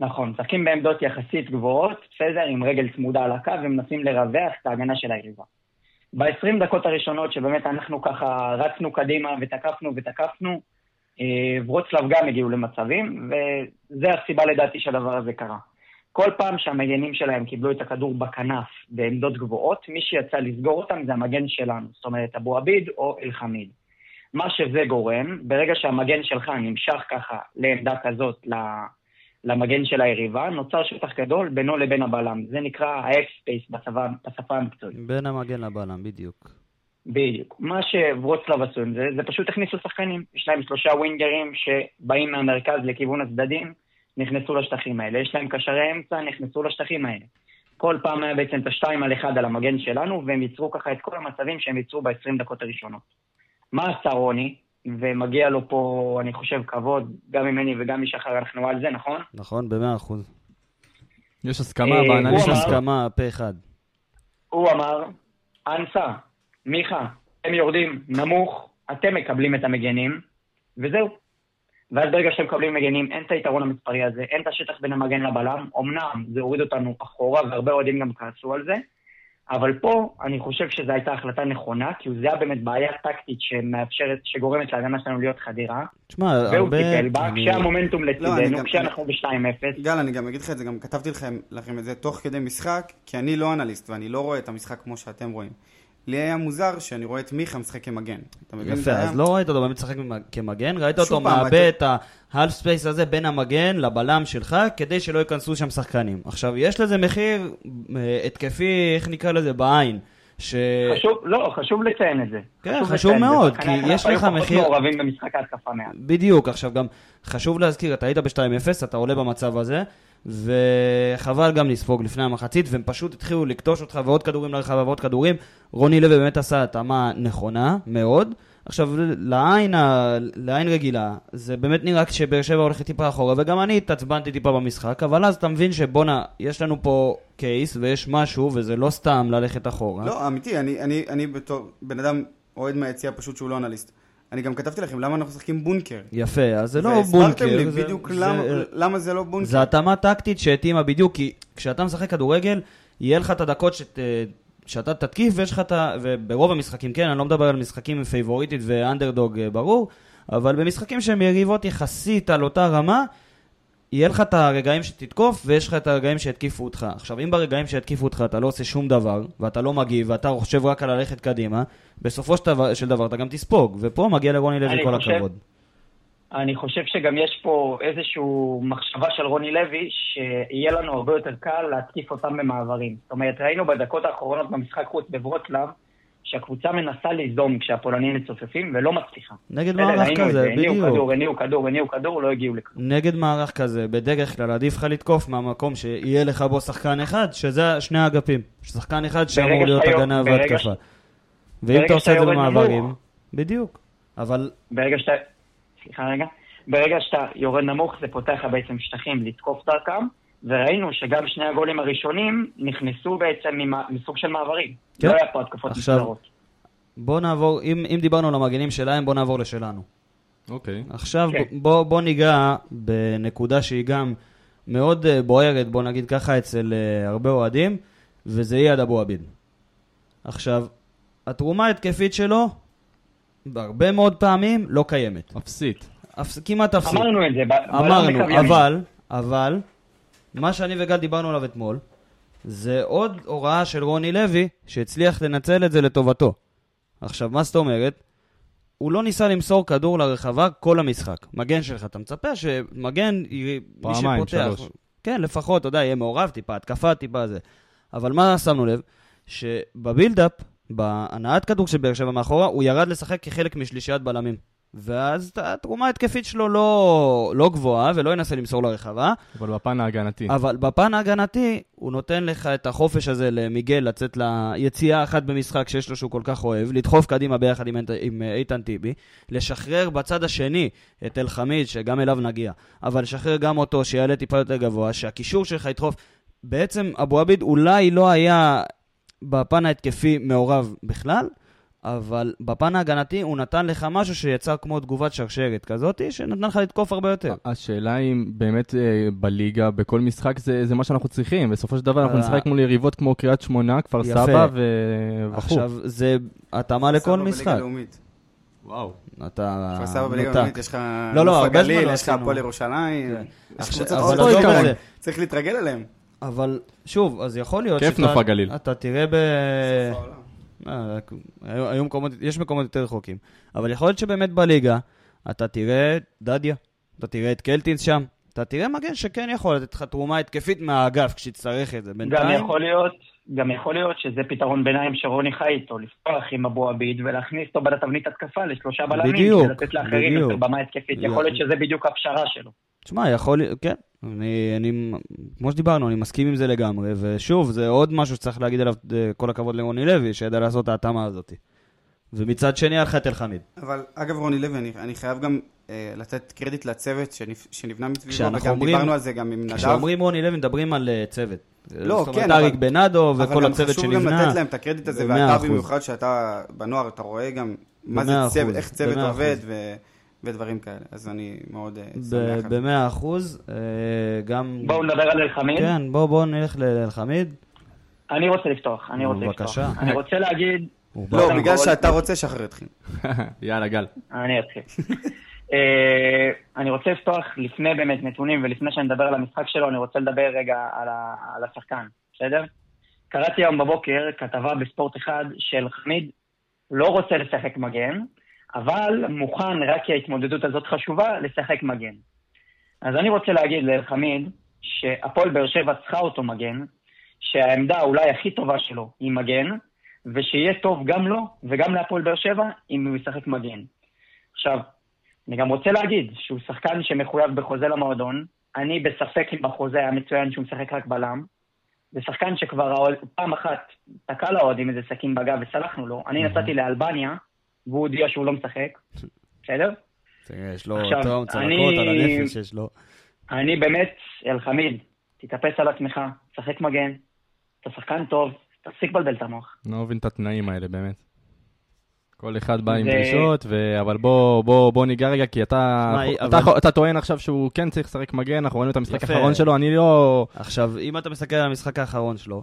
נכון, משחקים בעמדות יחסית גבוהות, בסדר, עם רגל צמודה על הקו, ומנסים לרווח את ההגנה של היריבה. ב-20 דקות הראשונות, שבאמת אנחנו ככה רצנו קדימה ותקפנו ותקפנו, אה, ורוצלב גם הגיעו למצבים, וזה הסיבה לדעתי שהדבר הזה קרה. כל פעם שהמגנים שלהם קיבלו את הכדור בכנף בעמדות גבוהות, מי שיצא לסגור אותם זה המגן שלנו, זאת אומרת אבו עביד או אל-חמיד. מה שזה גורם, ברגע שהמגן שלך נמשך ככה לעמדה כזאת למגן של היריבה, נוצר שטח גדול בינו לבין הבלם. זה נקרא ה half space בשפה, בשפה המקצועית. בין המגן לבלם, בדיוק. בדיוק. מה שוורצלב עשו עם זה, זה פשוט הכניסו שחקנים. יש להם שלושה ווינגרים שבאים מהמרכז לכיוון הצדדים, נכנסו לשטחים האלה. יש להם קשרי אמצע, נכנסו לשטחים האלה. כל פעם היה בעצם את השתיים על אחד על המגן שלנו, והם ייצרו ככה את כל המצבים שהם ייצרו ב-20 דקות הראשונות. מה עשה רוני? ומגיע לו פה, אני חושב, כבוד, גם ממני וגם משחר, אנחנו על זה, נכון? נכון, במאה אחוז. יש הסכמה אה, יש באנליזה. אמר- הסכמה פה אחד. הוא אמר, אנסה, מיכה, הם יורדים נמוך, אתם מקבלים את המגנים, וזהו. ואז ברגע שאתם מקבלים מגנים, אין את היתרון המספרי הזה, אין את השטח בין המגן לבלם. אמנם זה הוריד אותנו אחורה, והרבה אוהדים גם כעסו על זה, אבל פה אני חושב שזו הייתה החלטה נכונה, כי זה היה באמת בעיה טקטית שמאפשרת, שגורמת להגנה שלנו להיות חדירה, תשמע, והוא הרבה... טיפל בה, אני- כשהמומנטום לצידנו, גם- כשאנחנו ב-2-0. גל, אני גם אגיד לך את זה, גם כתבתי לכם, לכם את זה תוך כדי משחק, כי אני לא אנליסט ואני לא רואה את המשחק כמו שאתם רואים. לי היה מוזר שאני רואה את מיכה משחק כמגן. אתה מבין? זה יפה, אז לא ראית אותו באמת משחק כמגן, ראית אותו מאבד את ההלף ספייס הזה בין המגן לבלם שלך, כדי שלא ייכנסו שם שחקנים. עכשיו, יש לזה מחיר אה, התקפי, איך נקרא לזה, בעין. ש... חשוב, לא, חשוב לציין את זה. כן, חשוב זה. מאוד, כי יש לך היו פחות מחיר- מעורבים במשחק ההתקפה מעט. בדיוק, עכשיו גם חשוב להזכיר, אתה היית ב-2-0, אתה עולה במצב הזה, וחבל גם לספוג לפני המחצית, והם פשוט התחילו לקטוש אותך ועוד כדורים לרחבה ועוד כדורים. רוני לוי באמת עשה התאמה נכונה מאוד. עכשיו, לעין, ה... לעין רגילה, זה באמת נראה שבאר שבע הולכת טיפה אחורה, וגם אני התעצבנתי טיפה במשחק, אבל אז אתה מבין שבואנה, יש לנו פה קייס ויש משהו, וזה לא סתם ללכת אחורה. לא, אמיתי, אני, אני, אני בתור בן אדם אוהד מהיציע פשוט שהוא לא אנליסט. אני גם כתבתי לכם למה אנחנו משחקים בונקר. יפה, אז זה לא והסברתם בונקר. לי זה- בדיוק זה- למה, למה זה לא בונקר. זה התאמה טקטית שהתאימה בדיוק, כי כשאתה משחק כדורגל, יהיה לך את הדקות שת, שאתה תתקיף, ויש לך את ה... וברוב המשחקים, כן, אני לא מדבר על משחקים פייבוריטית ואנדרדוג אה, ברור, אבל במשחקים שהם יריבות יחסית על אותה רמה, יהיה לך את הרגעים שתתקוף, ויש לך את הרגעים שיתקיפו אותך. עכשיו, אם ברגעים שיתקיפו אותך אתה לא עושה שום דבר, ואתה לא מגיב, ואתה חושב רק על ללכת קדימה, בסופו של דבר, של דבר אתה גם תספוג, ופה מגיע לרוני לוי כל חושב- הכבוד. אני חושב שגם יש פה איזושהי מחשבה של רוני לוי, שיהיה לנו הרבה יותר קל להתקיף אותם במעברים. זאת אומרת, ראינו בדקות האחרונות במשחק חוץ בוורוצלב, שהקבוצה מנסה ליזום כשהפולנים מצופפים ולא מצליחה. נגד מערך כזה, זה, הניעו בדיוק. כדור, הניעו כדור, הניעו כדור, לא הגיעו לכלום. נגד מערך כזה, בדרך כלל עדיף לך לתקוף מהמקום שיהיה לך בו שחקן אחד, שזה שני האגפים. שחקן אחד שאמור להיות הגנה והתקפה. ואם אתה עושה את זה במעברים. בדיוק. אבל ברגע שאתה... סליחה רגע. ברגע שאתה יורד נמוך, זה פותח לך בעצם שטחים לתקוף דרכם, וראינו שגם שני הגולים הראשונים נכנסו בעצם מסוג של מעברים. כן. לא היה פה התקפות עכשיו- מסודרות. בוא נעבור, אם, אם דיברנו על המגנים שלהם, בוא נעבור לשלנו. אוקיי. עכשיו כן. בוא, בוא ניגע בנקודה שהיא גם מאוד אה, בוערת, בוא נגיד ככה, אצל אה, הרבה אוהדים, וזה אייד אבו עביד. עכשיו, התרומה ההתקפית שלו, בהרבה מאוד פעמים, לא קיימת. אפסית. אפס, כמעט אפסית. אמרנו את זה, אמרנו. אבל, אבל, מה שאני וגל דיברנו עליו אתמול, זה עוד הוראה של רוני לוי, שהצליח לנצל את זה לטובתו. עכשיו, מה זאת אומרת? הוא לא ניסה למסור כדור לרחבה כל המשחק. מגן שלך, אתה מצפה שמגן, מי פעמיים, שפותח... שלוש. כן, לפחות, אתה יודע, יהיה מעורב טיפה, התקפה טיפה זה. אבל מה שמנו לב? שבבילדאפ, בהנעת כדור של באר שבע מאחורה, הוא ירד לשחק כחלק משלישיית בלמים. ואז התרומה ההתקפית שלו לא, לא גבוהה, ולא ינסה למסור לרחבה, אבל בפן ההגנתי. אבל בפן ההגנתי, הוא נותן לך את החופש הזה למיגל לצאת ליציאה אחת במשחק שיש לו שהוא כל כך אוהב, לדחוף קדימה ביחד עם, עם איתן טיבי, לשחרר בצד השני את אלחמיד, שגם אליו נגיע, אבל לשחרר גם אותו, שיעלה טיפה יותר גבוה, שהקישור שלך ידחוף. בעצם אבו עביד אולי לא היה בפן ההתקפי מעורב בכלל, אבל בפן ההגנתי הוא נתן לך משהו שיצר כמו תגובת שרשרת כזאת, שנתן לך לתקוף הרבה יותר. השאלה אם באמת אה, בליגה, בכל משחק זה, זה מה שאנחנו צריכים. בסופו של דבר אנחנו אה. נשחק מול יריבות כמו קריית שמונה, כפר יפה. סבא ו- וכו'. עכשיו, זה התאמה לכל משחק. וואו. אתה כפר סבא בליגה נותק. לאומית, יש לך לא, לא, נוף הרבה זמן הגליל, לא יש לך. הפועל ירושלים, כן. יש קבוצות עוד את זה. צריך להתרגל אליהם. אבל שוב, אז יכול להיות כיף נוף הגליל. אתה תראה ב... אה, היו, היו מקומות, יש מקומות יותר רחוקים. אבל יכול להיות שבאמת בליגה, אתה תראה את דדיה, אתה תראה את קלטינס שם, אתה תראה מגן שכן יכול לתת לך תרומה התקפית מהאגף כשתצטרך את זה. גם בינתיים, יכול להיות, גם יכול להיות שזה פתרון ביניים שרוני חי איתו, לפתוח עם אבו עביד ולהכניס אותו בתבנית התקפה לשלושה בלמים, בדיוק, ולתת לאחרים. יותר במה התקפית. יכול להיות שזה בדיוק הפשרה שלו. תשמע, יכול להיות, כן. אני, אני, כמו שדיברנו, אני מסכים עם זה לגמרי, ושוב, זה עוד משהו שצריך להגיד עליו אה, כל הכבוד לרוני לוי, שידע לעשות את ההתאמה הזאת. ומצד שני, היה לך את אלחמיד. אבל אגב רוני לוי, אני, אני חייב גם אה, לתת קרדיט לצוות שנפ, שנבנה מסביבו, וגם אומרים- דיברנו על זה גם עם נדב. כשאומרים רוני לוי, מדברים על אה, צוות. לא, זאת אומרת, כן, אריק אבל- בנאדו וכל אבל גם הצוות חשוב שנבנה. גם לתת להם את הקרדיט הזה, ואתה. במיוחד שאתה בנוער, אתה רואה גם מה זה צוות, איך צוות עובד. ו, ודברים כאלה. אז אני מאוד אה, שמח. במאה אחוז, אה, גם... בואו נדבר על אלחמיד. כן, בואו בוא נלך לאלחמיד. אני רוצה לפתוח, אני רוצה לפתוח. בבקשה. אני רוצה להגיד, לא, בגלל שאתה רוצה, שחרר אתכם. *laughs* יאללה, גל. אני אתחיל. אה, אני רוצה לפתוח לפני באמת נתונים ולפני שאני מדבר על המשחק שלו, אני רוצה לדבר רגע על, ה, על השחקן, בסדר? קראתי היום בבוקר כתבה בספורט אחד של חמיד לא רוצה לשחק מגן, אבל מוכן רק כי ההתמודדות הזאת חשובה לשחק מגן. אז אני רוצה להגיד לחמיד שהפועל באר שבע צריכה אותו מגן, שהעמדה אולי הכי טובה שלו היא מגן, ושיהיה טוב גם לו וגם להפועל באר שבע אם הוא ישחק מגן. עכשיו, אני גם רוצה להגיד שהוא שחקן שמחויב בחוזה למועדון, אני בספק אם החוזה היה מצוין שהוא משחק רק בלם. זה שחקן שכבר פעם אחת תקע לאוהדים איזה סכין בגב וסלחנו לו. אני נסעתי לאלבניה, והוא הודיע שהוא לא משחק, בסדר? יש לו טראום צלקות אני- על הנפש, יש לו. אני באמת, אלחמיד, תתאפס על עצמך, שחק מגן, אתה שחקן טוב, תפסיק לבלבל את המוח. לא מבין את התנאים האלה, באמת. כל אחד בא עם דרישות, ו... אבל בוא, בוא, בוא ניגע רגע, כי אתה, שמע, אתה, אבל- אתה טוען עכשיו שהוא כן צריך לשחק מגן, אנחנו ראינו את המשחק. האחרון שלו, אני לא... עכשיו, אם אתה מסתכל על המשחק האחרון שלו,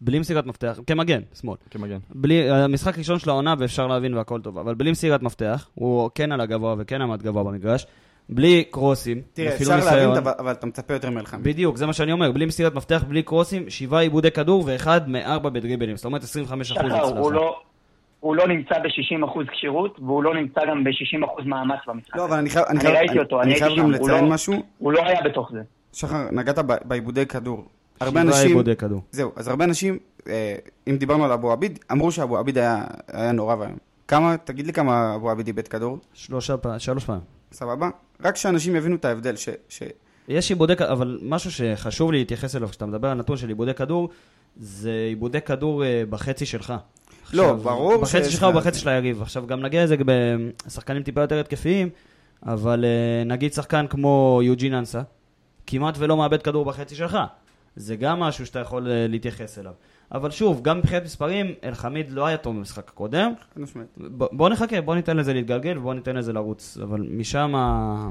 בלי מסירת מפתח, כמגן, שמאל. כמגן. בלי, המשחק ראשון של העונה ואפשר להבין והכל טוב, אבל בלי מסירת מפתח, הוא כן על הגבוה וכן עמד גבוה במגרש, בלי קרוסים, תראה, אפשר להבין, ניסיון. אבל- אבל אתה מצפה יותר מאלחמיד. בדיוק, זה מה שאני אומר, בלי מסירת מפתח, בלי קרוסים, שבעה עיבודי כדור ואחד מארבע בדריבלים, זאת אומרת 25% שחר, הצלחה. הוא לא... הוא לא נמצא ב-60% כשירות, והוא לא נמצא גם ב-60% מאמץ במשחק. לא, אבל אני חייב אני אני חייב- ראיתי אני- אותו, אני אני הייתי חייב גם שם, הוא לציין לא- משהו. הוא לא היה בתוך זה. שחר, נגעת ב- בעיבודי כדור. הרבה שבעה אנשים... עיבודי כדור. זהו, אז הרבה אנשים, אה, אם דיברנו על אבו עביד, אמרו שאבו עביד היה היה נורא ואיום. כמה, תגיד לי כמה אבו עביד איבד כדור, שלושה פעמים, שלוש פעמים. סבבה? רק שאנשים יבינו את ההבדל, ש... ש... יש עיבודי כדור, אבל משהו שחשוב לי להתייחס אליו כשאתה מדבר על נתון של עיבודי כדור, זה עיבודי כדור אה, בחצי שלך. לא, עכשיו, ברור בחצי שיש שלך לך- ובחצי של היריב. עכשיו, גם נגיע לזה בשחקנים טיפה יותר התקפיים, אבל אה, נגיד שחקן כמו יוג'ין אנסה, כמעט ולא מאבד כדור בחצי שלך. זה גם משהו שאתה יכול אה, להתייחס אליו. אבל שוב, גם מבחינת מספרים, אלחמיד לא היה טוב במשחק הקודם. ב- בוא נחכה, בוא ניתן לזה להתגלגל ובוא ניתן לזה לרוץ. אבל משם,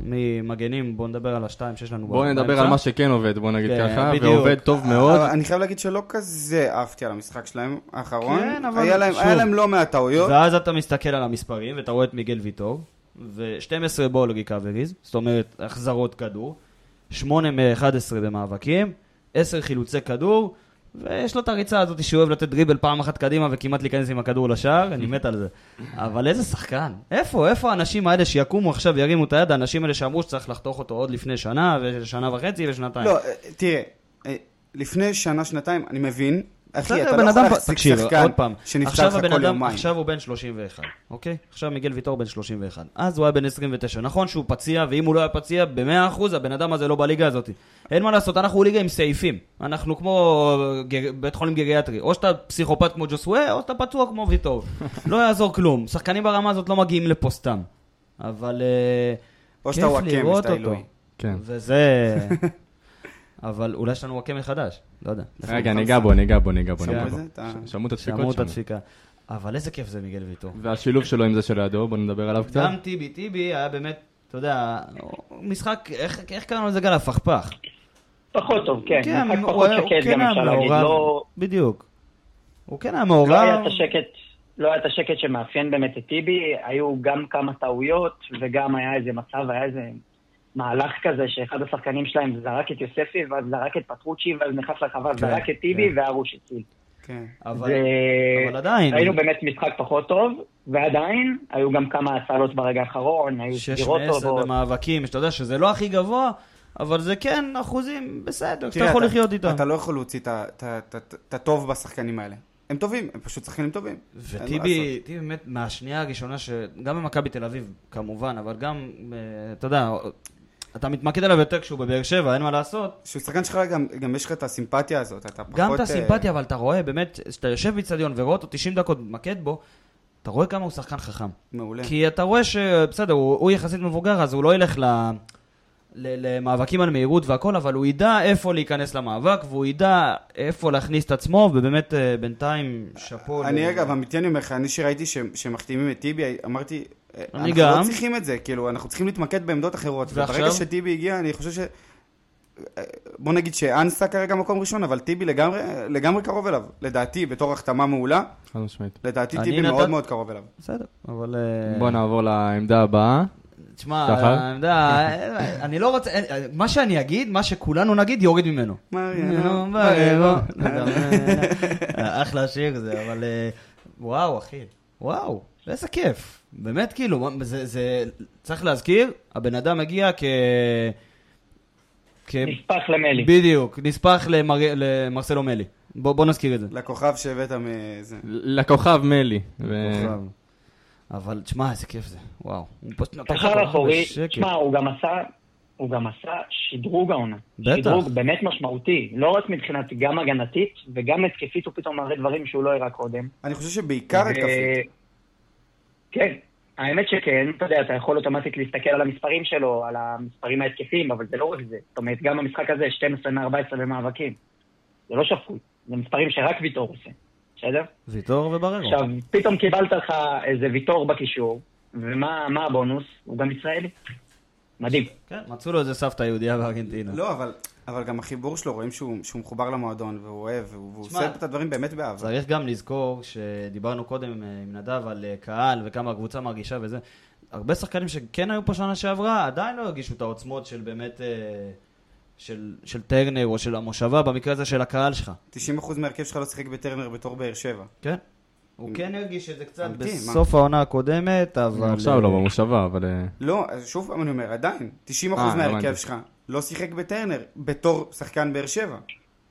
ממגנים, בוא נדבר על השתיים שיש לנו בוא נדבר. על מה שכן עובד, בוא נגיד כן, ככה, בדיוק. ועובד טוב מאוד. אבל אני חייב להגיד שלא כזה אהבתי על המשחק שלהם האחרון. כן, אבל היה להם- שוב. היה להם לא מעט טעויות. ואז אתה מסתכל על המספרים, ואתה רואה את מיגל ויטור, ו-12 בול ריקאבריז, זאת אומרת, החזרות כדור, 8 מ-11 במאבקים, 10 חילוצי כדור, ויש לו את הריצה הזאת שהוא אוהב לתת דריבל פעם אחת קדימה וכמעט להיכנס עם הכדור לשער, אני מת על זה. אבל איזה שחקן. איפה, איפה האנשים האלה שיקומו עכשיו, ירימו את היד, האנשים האלה שאמרו שצריך לחתוך אותו עוד לפני שנה, ושנה וחצי ושנתיים. לא, אה, תראה, אה, לפני שנה, שנתיים, אני מבין. אחי, אתה בן לא יכול אדם, להחזיק שחקן שנפצע עכשיו לך הבן כל אדם, יומיים. עכשיו הוא בן 31, אוקיי? עכשיו מיגל ויטור בן 31. אז הוא היה בן 29. נכון שהוא פציע, ואם הוא לא היה פציע, ב-100% הבן אדם הזה לא בליגה הזאת. אין מה לעשות, אנחנו ליגה עם סעיפים. אנחנו כמו גר... בית חולים גריאטרי. או שאתה פסיכופת כמו ג'וסווה, או שאתה פצוע כמו ויטור. *laughs* לא יעזור כלום. שחקנים ברמה הזאת לא מגיעים לפה סתם. אבל אה, או שאתה וואקם, שאתה. עילוי. כן. וזה... *laughs* אבל אולי יש לנו וואקמה חדש, לא יודע. רגע, ניגע בו, ניגע בו, ניגע בו, שמעו ניגע את בו. אתה- שמעו את שמעו הדפיקות את שם. הדפיקה. אבל איזה כיף זה מיגל ויטור. והשילוב שלו עם זה שלידו, בוא נדבר עליו קצת. גם טיבי, טיבי היה באמת, אתה יודע, משחק, איך, קראנו לזה גל הפכפך? פחות טוב, כן. משחק הוא כן היה. מעורב, לא... בדיוק. הוא כן היה לא היה מעורב, את השקט, לא היה את השקט שמאפיין באמת את טיבי, היו גם כמה טעויות, וגם היה איזה מצב, היה איזה מהלך כזה, שאחד השחקנים שלהם זרק את יוספי, ואז זרק את פטרוצ'י, ואז נכנס לרחבה, כן, זרק את טיבי, כן. והרוש הציל. כן. אבל, ו- אבל עדיין, ראינו באמת משחק פחות טוב, ועדיין, היו גם כמה הצלות ברגע האחרון, היו שש סגירות מעשר טובות. במאבקים, שאתה יודע שזה לא הכי גבוה, אבל זה כן אחוזים בסדר, שאתה יכול אתה- לחיות איתם. אתה לא יכול להוציא את הטוב בשחקנים האלה. הם טובים, הם פשוט שחקנים טובים. וטיבי, טיבי באמת מהשנייה הראשונה, שגם במכבי תל אביב כמובן, אבל גם, אה, אתה יודע, אתה מתמקד עליו יותר כשהוא בבאר שבע, אין מה לעשות. שהוא שחקן שלך, גם- גם יש לך את הסימפתיה הזאת, אתה פחות... גם את אה, הסימפתיה, אבל אתה רואה באמת, כשאתה יושב באיצטדיון ורואה אותו 90 דקות מתמקד בו, אתה רואה כמה הוא שחקן חכם. מעולה. כי אתה רואה שבסדר, הוא, הוא יחסית מבוגר, אז הוא לא ילך ל... ל- למאבקים על מהירות והכל, אבל הוא ידע איפה להיכנס למאבק, והוא ידע איפה להכניס את עצמו, ובאמת אה, בינתיים שאפו. אני ל- אגב, אמיתי אני אומר לך, אני שראיתי ש- שמחתימים את טיבי, אמרתי, אנחנו גם. לא צריכים את זה, כאילו, אנחנו צריכים להתמקד בעמדות אחרות. ועכשיו? וברגע שטיבי הגיע, אני חושב ש... אה, בוא נגיד שאנסה כרגע מקום ראשון, אבל טיבי לגמרי, לגמרי קרוב אליו. לדעתי, בתור החתמה מעולה, חד משמעית. לדעתי אני טיבי נתן- מאוד מאוד קרוב אליו. בסדר, אבל... אה, בוא נעבור לעמדה הבאה. תשמע? העמדה, אה, אני לא רוצה, אה, מה שאני אגיד, מה שכולנו נגיד, יוריד ממנו. מריאנו, מריאנו. אה, *laughs* אחלה שיר זה, אבל אה, וואו, אחי, וואו, איזה כיף. באמת, כאילו, זה, זה, צריך להזכיר, הבן אדם מגיע כ... כ... נספח למלי. בדיוק, נספח למר... למרסלו מלי. בוא, בוא נזכיר את זה. לכוכב שהבאת מזה. לכוכב מלי. ו-. אבל תשמע, איזה כיף זה, וואו. הוא פשוט נתן לך אחורי, בשקט. תשמע, הוא גם עשה... הוא גם עשה שדרוג העונה. בטח. שדרוג באמת משמעותי. לא רק מבחינת גם הגנתית, וגם התקפית הוא פתאום מראה דברים שהוא לא הראה קודם. אני חושב שבעיקר ו- התקפית. כן, האמת שכן, אתה יודע, אתה יכול אוטומטית להסתכל על המספרים שלו, על המספרים ההתקפיים, אבל זה לא רק זה. זאת אומרת, גם במשחק הזה, 12 מ-14 במאבקים. זה לא שפוי. זה מספרים שרק ויטור עושה, בסדר? ויטור ובררו. עכשיו, פתאום קיבלת לך איזה ויטור בקישור, ומה מה הבונוס? הוא גם ישראלי. מדהים. כן, מצאו לו איזה סבתא יהודייה בארגנטינה. לא, אבל, אבל גם החיבור שלו, רואים שהוא, שהוא מחובר למועדון, והוא אוהב, והוא, תשמע, עושה את הדברים באמת באהבה. צריך גם לזכור שדיברנו קודם אה, עם נדב על אה, קהל וכמה הקבוצה מרגישה וזה. הרבה שחקנים שכן היו פה שנה שעברה, עדיין לא הרגישו את העוצמות של באמת, אה, של, של טרנר או של המושבה, במקרה הזה של הקהל שלך. 90% מהרכב שלך לא שיחק בטרנר בתור באר שבע. כן? הוא כן הרגיש את זה קצת? בסוף העונה הקודמת, אבל... עכשיו לא במושבה, אבל... לא, שוב פעם אני אומר, עדיין, 90% אה, מההרכב הבנתי. שלך לא שיחק בטרנר בתור שחקן באר שבע.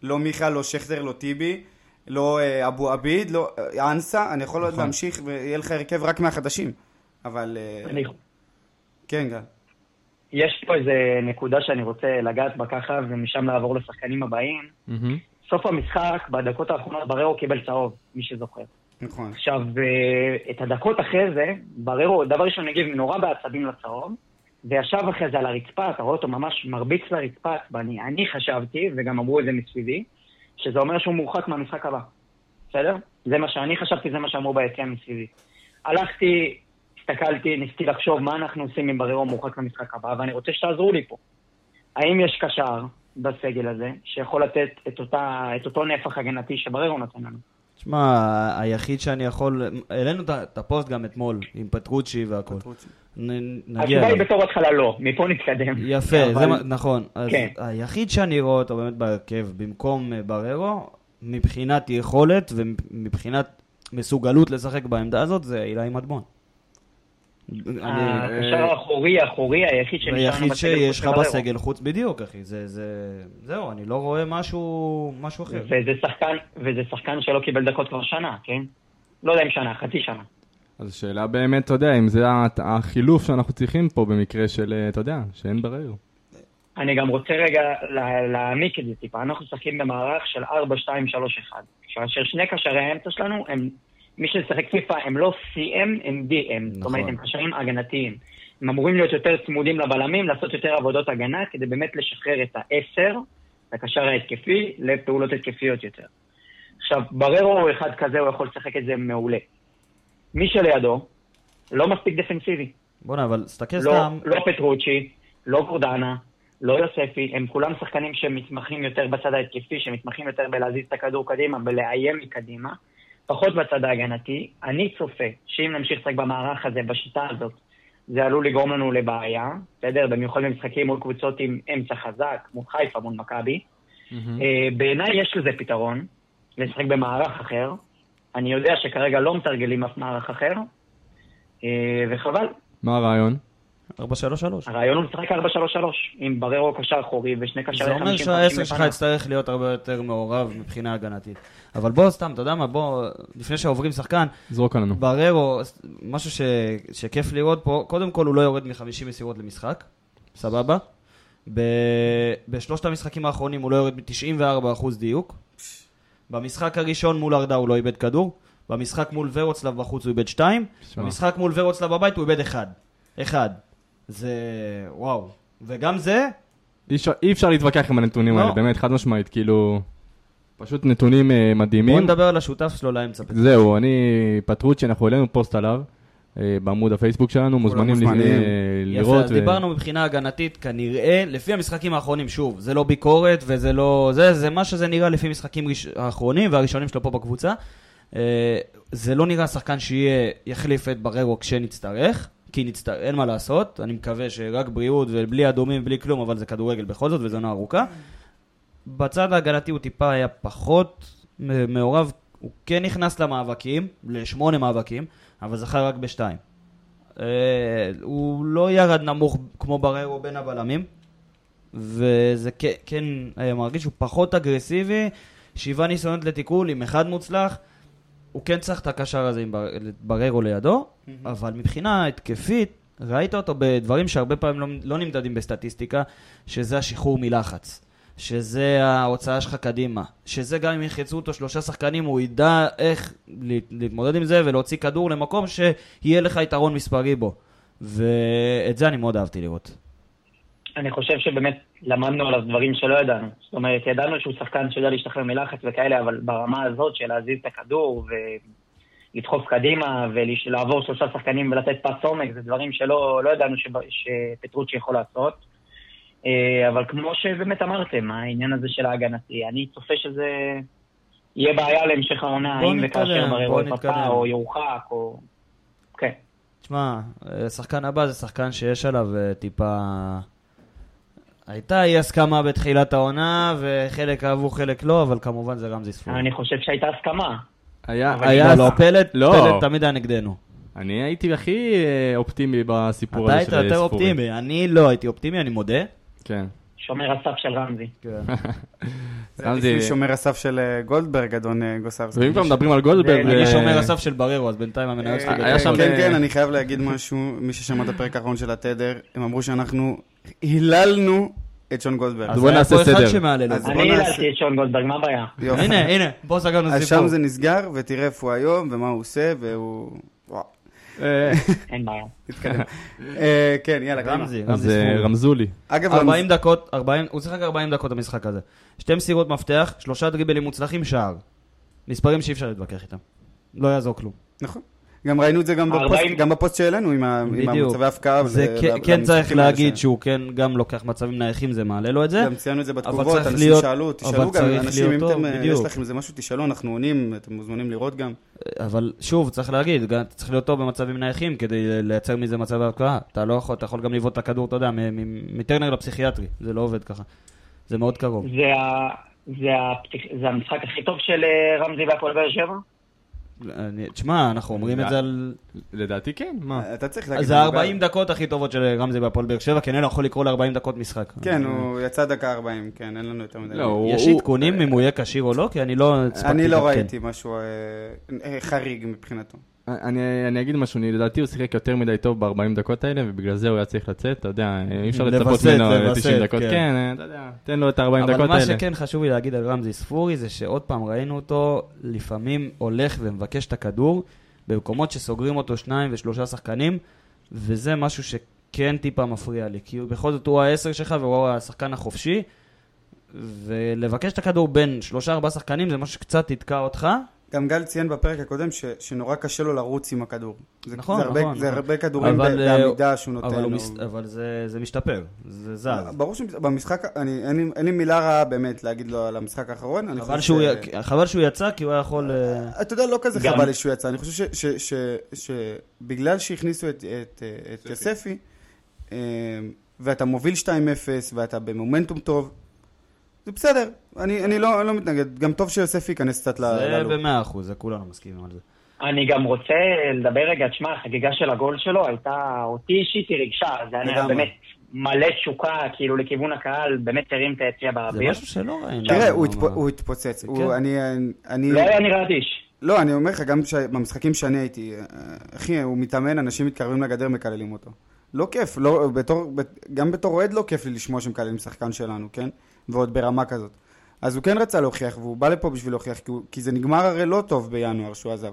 לא מיכה, לא שכטר, לא טיבי, לא אה, אבו עביד, לא אה, אנסה, אני יכול עוד נכון. להמשיך ויהיה לך הרכב רק מהחדשים. אבל... אה, אני- כן, גל. יש פה איזה נקודה שאני רוצה לגעת בה ככה, ומשם לעבור לשחקנים הבאים. סוף המשחק, בדקות האחרונות בררו קיבל צהוב, מי שזוכר. נכון. עכשיו, את הדקות אחרי זה, בררו, דבר ראשון הגיב נורא בעצבים לצהוב, וישב אחרי זה על הרצפה, אתה רואה אותו ממש מרביץ לרצפה, ואני אני חשבתי, וגם אמרו את זה מסביבי, שזה אומר שהוא מורחק מהמשחק הבא. בסדר? זה מה שאני חשבתי, זה מה שאמרו ביציאה מסביבי. הלכתי, הסתכלתי, ניסיתי לחשוב מה אנחנו עושים אם בררו מורחק למשחק הבא, ואני רוצה שתעזרו לי פה. האם יש קשר בסגל הזה, שיכול לתת את, אותה, את אותו נפח הגנתי שבררו נותן לנו? תשמע, היחיד שאני יכול... העלינו את הפוסט גם אתמול, עם פטרוצ'י והכל. נגיע התשובה אליו. בתור התחלה לא, מפה נתקדם. יפה, אבל- זה נכון. אז כן. היחיד שאני רואה אותו באמת בהרכב במקום אה, בררו, מבחינת יכולת ומבחינת מסוגלות לשחק בעמדה הזאת, זה אילי מדמון. אני- הקשר האחורי, האחורי, היחיד שנשאר היחיד שיש לך. בסגל חוץ, בדיוק, אחי. זה, זה, זהו, אני לא רואה משהו, משהו אחר. וזה שחקן, וזה שחקן שלא קיבל דקות כבר שנה, כן? לא יודע אם שנה, חצי שנה. אז השאלה באמת, אתה יודע, אם זה החילוף שאנחנו צריכים פה במקרה של, אה, אתה יודע, שאין ברר. אני גם רוצה רגע לה- להעמיק את זה טיפה. אנחנו משחקים במערך של 4-2-3-1. כאשר שני קשרי האמצע שלנו הם, מי שמשחק פיפא הם לא CM, הם DM. זאת נכון. אומרת, הם קשרים הגנתיים. הם אמורים להיות יותר צמודים לבלמים, לעשות יותר עבודות הגנה, כדי באמת לשחרר את ה-10, את הקשר ההתקפי, לפעולות התקפיות יותר. עכשיו, בררו הוא אחד כזה, הוא יכול לשחק את זה מעולה. מי שלידו, לא מספיק דפנסיבי. בוא'נה, אבל תסתכל לא, סתם, לא פטרוצ'י, לא גורדנה, לא יוספי, הם כולם שחקנים שמתמחים יותר בצד ההתקפי, שמתמחים יותר בלהזיז את הכדור קדימה, בלאיים מקדימה, פחות בצד ההגנתי. אני צופה שאם נמשיך לשחק במערך הזה, בשיטה הזאת, זה עלול לגרום לנו לבעיה, בסדר? במיוחד במשחקים מול קבוצות עם אמצע חזק, מול חיפה, מול מכבי. אה, בעיניי יש לזה פתרון, לשחק במערך אחר. אני יודע שכרגע לא מתרגלים אף מערך אחר, אה, וחבל, מה הרעיון? 4-3-3. הרעיון הוא לשחק 4-3-3, עם בררו קשר אחורי ושני קשרי זה 50 אומר שהעשר שלך יצטרך להיות הרבה יותר מעורב מבחינה הגנתית. אבל בוא, סתם, אתה יודע מה, בוא, לפני שעוברים שחקן, זרוק עלינו. בררו, משהו ש... שכיף לראות פה, קודם כל הוא לא יורד מ-50 מסירות למשחק, סבבה? ב... בשלושת המשחקים האחרונים הוא לא יורד מ-94% דיוק. במשחק הראשון מול ארדה הוא לא איבד כדור. במשחק מול ורוצלב בחוץ הוא איבד 2. שמע. במשחק מול ורוצלב בבית הוא איבד 1. 1. זה... וואו. וגם זה, אי אפשר- אי אפשר להתווכח עם הנתונים לא. האלה, באמת, חד משמעית, כאילו... פשוט נתונים אה, מדהימים. בוא נדבר על השותף שלו לאמצע. זהו, אני פטרוצ'י, אנחנו העלינו פוסט עליו אה, בעמוד הפייסבוק שלנו, מוזמנים. אה, יפה, לראות. אז ו- דיברנו מבחינה הגנתית, כנראה, לפי המשחקים האחרונים, שוב, זה לא ביקורת וזה לא... זה, זה מה שזה נראה לפי משחקים ראש... האחרונים והראשונים שלו פה בקבוצה. אה, זה לא נראה שחקן שיהיה, יחליף את בררו כשנצטרך, כי נצטר... אין מה לעשות, אני מקווה שרק בריאות ובלי אדומים ובלי כלום, אבל זה כדורגל בכל זאת וזו עונה ארוכה. בצד ההגנתי הוא טיפה היה פחות מעורב, הוא כן נכנס למאבקים, לשמונה מאבקים, אבל זכה רק בשתיים. אה, הוא לא ירד נמוך כמו בררו בין הבלמים, וזה כן, כן מרגיש שהוא פחות אגרסיבי, שבעה ניסיונות לתיקול עם אחד מוצלח. הוא כן צריך את הקשר הזה עם בר- בררו לידו, אבל מבחינה התקפית, ראית אותו בדברים שהרבה פעמים לא, לא נמדדים בסטטיסטיקה, שזה השחרור מלחץ. שזה ההוצאה שלך קדימה. שזה גם אם יחצו אותו שלושה שחקנים, הוא ידע איך להת- להתמודד עם זה ולהוציא כדור למקום שיהיה לך יתרון מספרי בו. ואת זה אני מאוד אהבתי לראות. אני חושב שבאמת למדנו עליו דברים שלא ידענו. זאת אומרת, ידענו שהוא שחקן שיודע להשתחרר מלחץ וכאלה, אבל ברמה הזאת של להזיז את הכדור ולדחוף קדימה ולעבור שלושה שחקנים ולתת פס עומק, זה דברים שלא לא ידענו שב- שפטרוצ'י יכול לעשות. אה, אבל כמו שבאמת אמרתם, העניין הזה של ההגנתי, אני צופה שזה יהיה בעיה להמשך העונה, בוא אם וכאשר בררו את. פפא או יורחק או... כן. תשמע, השחקן הבא זה שחקן שיש עליו אה, טיפה... הייתה אי הסכמה בתחילת העונה, וחלק אהבו, חלק לא, אבל כמובן זה רמזי ספורי. אני חושב שהייתה הסכמה. היה, היה, לא, פלד, לא. פלד תמיד היה נגדנו. אני הייתי הכי אה, אופטימי בסיפור אתה הזה היית של יותר ספורי. אופטימי, אני לא הייתי אופטימי, אני מודה. כן. שומר הסף של רמזי. זה *laughs* רמזי- לפני שומר הסף של אה, גולדברג, אדון אה, גוסרסקי. ואם כבר מדברים על גולדברג... אני אה, שומר הסף של בררו, אז בינתיים המניות שלי... אה, כן, אה, כן, אני חייב להגיד משהו, מי ששמע את הפרק האחרון של התדר, הם אמרו שאנחנו היללנו את שון גולדברג. אז בוא נעשה היה פה אחד סדר. שמהלל את אז זה. אני העלתי את שון גולדברג, מה הבעיה? הנה, הנה, בוא סגרנו אז סיפור. שם זה נסגר, ותראה איפה הוא היום, ומה הוא עושה, והוא... וואו, אה, אין בעיה. *laughs* אה, כן, יאללה, קדימה. רמזי, אז רמזי אה, ספורי. רמזו לי. אגב, 40 דקות, 40, הוא שיחק 40 דקות במשחק הזה. שתי מסירות מפתח, שלושה דריבלים מוצלחים, שער. מספרים שאי אפשר להתווכח איתם. לא יעזור כלום. נכון. גם ראינו את זה גם בפוסט- 40 גם בפוסט שהעלינו עם ה- עם. המצבי ההפקעה. זה ל- כן- כן צריך להגיד ש- שהוא כן גם לוקח מצבים נייחים, זה מעלה לו את זה. גם ציינו את זה בתגובות, אנשים להיות- שאלו, אבל תשאלו גם, צריך אנשים, להיות אם אתם, אה, בדיוק. יש לכם איזה משהו, תשאלו, אנחנו עונים, אתם מוזמנים לראות גם. אבל שוב, צריך להגיד, צריך להיות טוב במצבים נייחים כדי לייצר מזה מצב ההפקעה. אתה לא יכול, אתה יכול גם לבעוט את הכדור, אתה יודע, מ- מ- מטרנר לפסיכיאטרי. זה לא עובד ככה. זה מאוד קרוב. זה ה- זה הפתיח- זה המשחק הכי טוב של אה, רמזי והפועל באר שבע? אני- תשמע, אנחנו אומרים את זה על... לדעתי כן, מה? אתה צריך להגיד. זה אני ה-40 בעד. דקות הכי טובות של רמזי בהפועל באר שבע, כי אני לא יכול לקרוא ל-40 דקות משחק. כן, הוא יצא דקה 40, כן, אין לנו יותר מדי. לא, יש עדכונים אם הוא יהיה כשיר או לא? כי אני לא אני לא. ראיתי משהו אה, אה, חריג מבחינתו. אני, אני אגיד משהו, אני, לדעתי הוא שיחק יותר מדי טוב ב-40 דקות האלה, ובגלל זה הוא היה צריך לצאת, אתה יודע, אי אפשר לצפות ממנו לווסת, 90 דקות, כן. כן, אתה יודע, תן לו את ה-40 אבל דקות מה האלה. שכן חשוב לי להגיד על רמזי ספורי זה שעוד פעם ראינו אותו לפעמים הולך ומבקש את הכדור במקומות שסוגרים אותו שניים ושלושה שחקנים וזה משהו שכן טיפה מפריע לי כי בכל זאת הוא העשר שלך והוא השחקן החופשי ולבקש את הכדור בין שלושה ארבעה שחקנים זה משהו שקצת יתקע אותך גם גל ציין בפרק הקודם ש- שנורא קשה לו לרוץ עם הכדור. זה- נכון, זה הרבה- נכון, זה נכון. הרבה כדורים אבל, אה, בעמידה שהוא נותן אבל, הוא לו. מס... אבל זה, זה משתפר, זה זז. ברור שבמשחק, אני- אין לי- אין לי מילה רעה באמת להגיד לו על המשחק האחרון. חבל שהוא, ש- י- חבל שהוא יצא כי הוא היה יכול... אה, אתה יודע, לא כזה גם- חבל לי שהוא יצא. אני חושב ש- ש- ש- שבגלל שהכניסו את- את את יוספי, אה, ואתה מוביל 2-0, ואתה במומנטום טוב, זה בסדר. אני אני לא אני לא מתנגד. גם טוב שיוספי ייכנס קצת ל... זה ללופ. במאה אחוז, זה כולנו מסכימים על זה. אני גם רוצה לדבר רגע, תשמע, החגיגה של הגול שלו הייתה, אותי אישית היא ריגשה, זה היה. באמת מלא תשוקה, כאילו לכיוון הקהל, באמת הרים את היציע זה באוויר. משהו שלא ראינו. תראה, הוא מה- התפ- הוא התפוצץ. הוא- כן. אני... אני... לא היה נראה אדיש. לא, אני אומר לך, גם ש- במשחקים שאני הייתי, אה, אחי, הוא מתאמן, אנשים מתקרבים לגדר, מקללים אותו. לא כיף, לא, בתור, בת- גם בתור אוהד לא כיף לי לשמוע שמקללים שחקן שלנו, כן? ועוד ברמה כזאת. אז הוא כן רצה להוכיח, והוא בא לפה בשביל להוכיח, כי, הוא, כי זה נגמר הרי לא טוב בינואר שהוא עזב.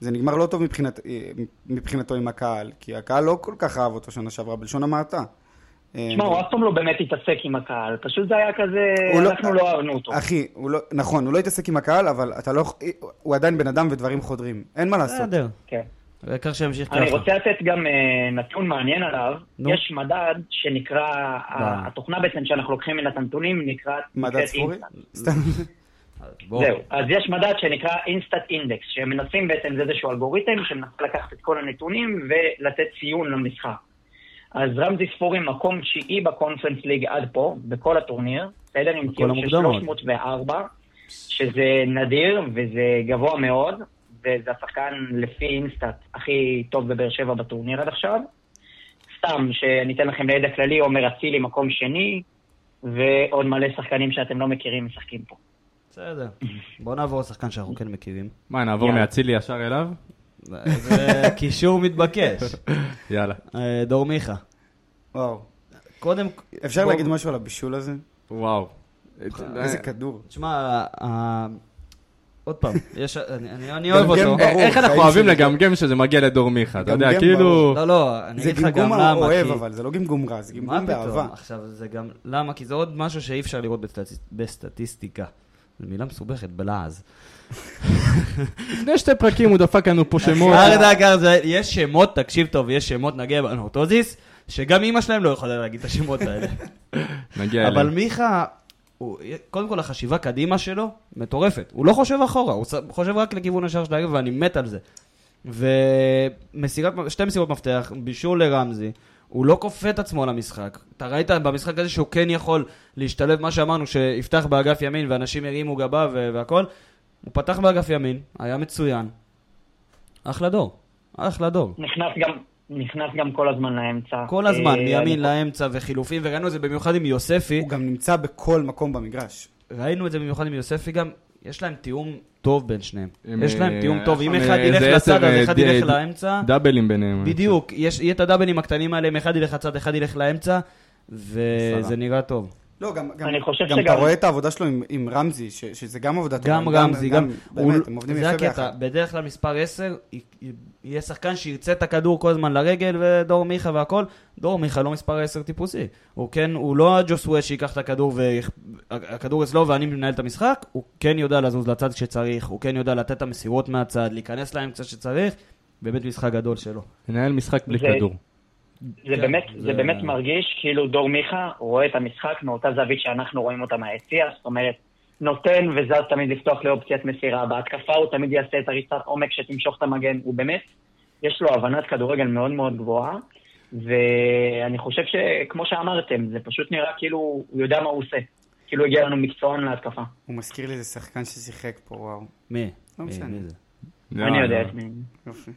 זה נגמר לא טוב מבחינת, אה, מבחינתו עם הקהל, כי הקהל לא כל כך אהב אותו שנה שעברה, בלשון המעטה. אה, תשמע, הוא אף פעם לא באמת התעסק עם הקהל, פשוט זה היה כזה, לא- אנחנו לא אהבנו אותו. אחי, לא, נכון, הוא לא התעסק עם הקהל, אבל אתה לא, הוא עדיין בן אדם ודברים חודרים. אין מה לעשות. בסדר. כן. העיקר שימשיך אני ככה. רוצה לתת גם אה, נתון מעניין עליו. נו. יש מדד שנקרא, התוכנה בעצם שאנחנו לוקחים ממנה את הנתונים נקראת... מדד ספורי? סתם. זהו, אז יש מדד שנקרא instant index, שמנסים בעצם, זה איזשהו אלגוריתם שמנסה לקחת את כל הנתונים ולתת ציון למשחק. אז רמזי ספורי מקום תשיעי בקונפרנס ליג עד פה, בכל הטורניר, בסדר? עם ציון של המוקדמות. 304, שזה נדיר וזה גבוה מאוד, וזה השחקן לפי אינסטאט הכי טוב בבאר שבע בטורניר עד עכשיו. סתם, שאני אתן לכם לידע כללי, עומר אצילי מקום שני, ועוד מלא שחקנים שאתם לא מכירים משחקים פה. בסדר. בוא נעבור לשחקן שאנחנו כן מכירים. מה, נעבור. מאצילי ישר אליו? זה קישור מתבקש. *laughs* יאללה. אה, דור מיכה. וואו. קודם... אפשר להגיד משהו על הבישול הזה? וואו. איזה כדור. תשמע, עוד פעם, יש- אני- אני אני אוהב אותו. ברור. איך אנחנו אוהבים. לגמגם שזה מגיע לדור מיכה, אתה יודע, כאילו... ברור. לא, לא, אני זה אגיד לך גם גמגום למה. אוהב, כי- אבל זה לא גמגום רע, זה מה גמגום באהבה. פתאום? עכשיו, זה גם... למה? כי זה עוד משהו שאי אפשר לראות בסטטיס- בסטטיסטיקה. זו מילה מסובכת, בלעז. לפני שתי פרקים הוא דפק לנו פה שמות. זה- יש שמות, תקשיב טוב, יש שמות, נגיע באנורטוזיס, שגם אימא שלהם לא יכולה להגיד את השמות האלה. נגיע אבל אליהם. מיכה, הוא- קודם כל החשיבה קדימה שלו מטורפת. הוא לא חושב אחורה, הוא חושב רק לכיוון השער של הרגל, ואני מת על זה. ומסירת, שתי מסירות מפתח, בישול לרמזי, הוא לא כופה את עצמו למשחק. אתה ראית במשחק הזה שהוא כן יכול להשתלב, מה שאמרנו, שיפתח באגף ימין ואנשים ירימו גבה והכל. הוא פתח באגף ימין, היה מצוין. אחלה דור, אחלה דור. נכנס גם, נכנס גם כל הזמן לאמצע. כל הזמן, אה, מימין לאמצע וחילופים, וראינו את זה במיוחד עם יוספי. הוא גם נמצא בכל מקום במגרש. ראינו את זה במיוחד עם יוספי גם, יש להם תיאום טוב בין שניהם. הם, יש להם אה, תיאום טוב, אם הם, אחד אה, ילך לצד, אז אה, אחד ילך לאמצע. דאבלים ביניהם. בדיוק, יש- יהיה את הדאבלים הקטנים האלה, אם אחד ילך לצד, אחד ילך לאמצע, וזה. נראה טוב. לא, גם, גם, אני חושב גם אתה שגם- רואה את העבודה שלו עם, עם רמזי, ש, שזה גם עבודה טובה. גם רמזי, גם... הוא- באמת, הם עובדים זה יפה הקטע, ביחד. בדרך כלל מספר 10, י- י- יהיה שחקן שירצה את הכדור כל הזמן לרגל, ודור מיכה והכל. דור מיכה לא מספר 10 טיפוסי. הוא כן, הוא לא הג'וסווה שייקח את הכדור והכדור אצלו ואני מנהל את המשחק, הוא כן יודע לזוז לצד כשצריך, הוא כן יודע לתת את המסירות מהצד, להיכנס להם קצת שצריך, באמת משחק גדול שלו. מנהל משחק בלי זה- כדור. זה כן, באמת, זה- זה באמת מרגיש כאילו דור מיכה רואה את המשחק מאותה זווית שאנחנו רואים אותה מהיציע, זאת אומרת, נותן וזז תמיד לפתוח לאופציית מסירה, בהתקפה הוא תמיד יעשה את הריצת עומק שתמשוך את המגן, הוא באמת, יש לו הבנת כדורגל מאוד מאוד גבוהה, ואני חושב שכמו שאמרתם, זה פשוט נראה כאילו הוא יודע מה הוא עושה, כאילו הגיע לנו מקצוען להתקפה. הוא מזכיר לי איזה שחקן ששיחק פה, וואו. מי? לא משנה. זה? לא, אני יודע לא. את מי. יופי.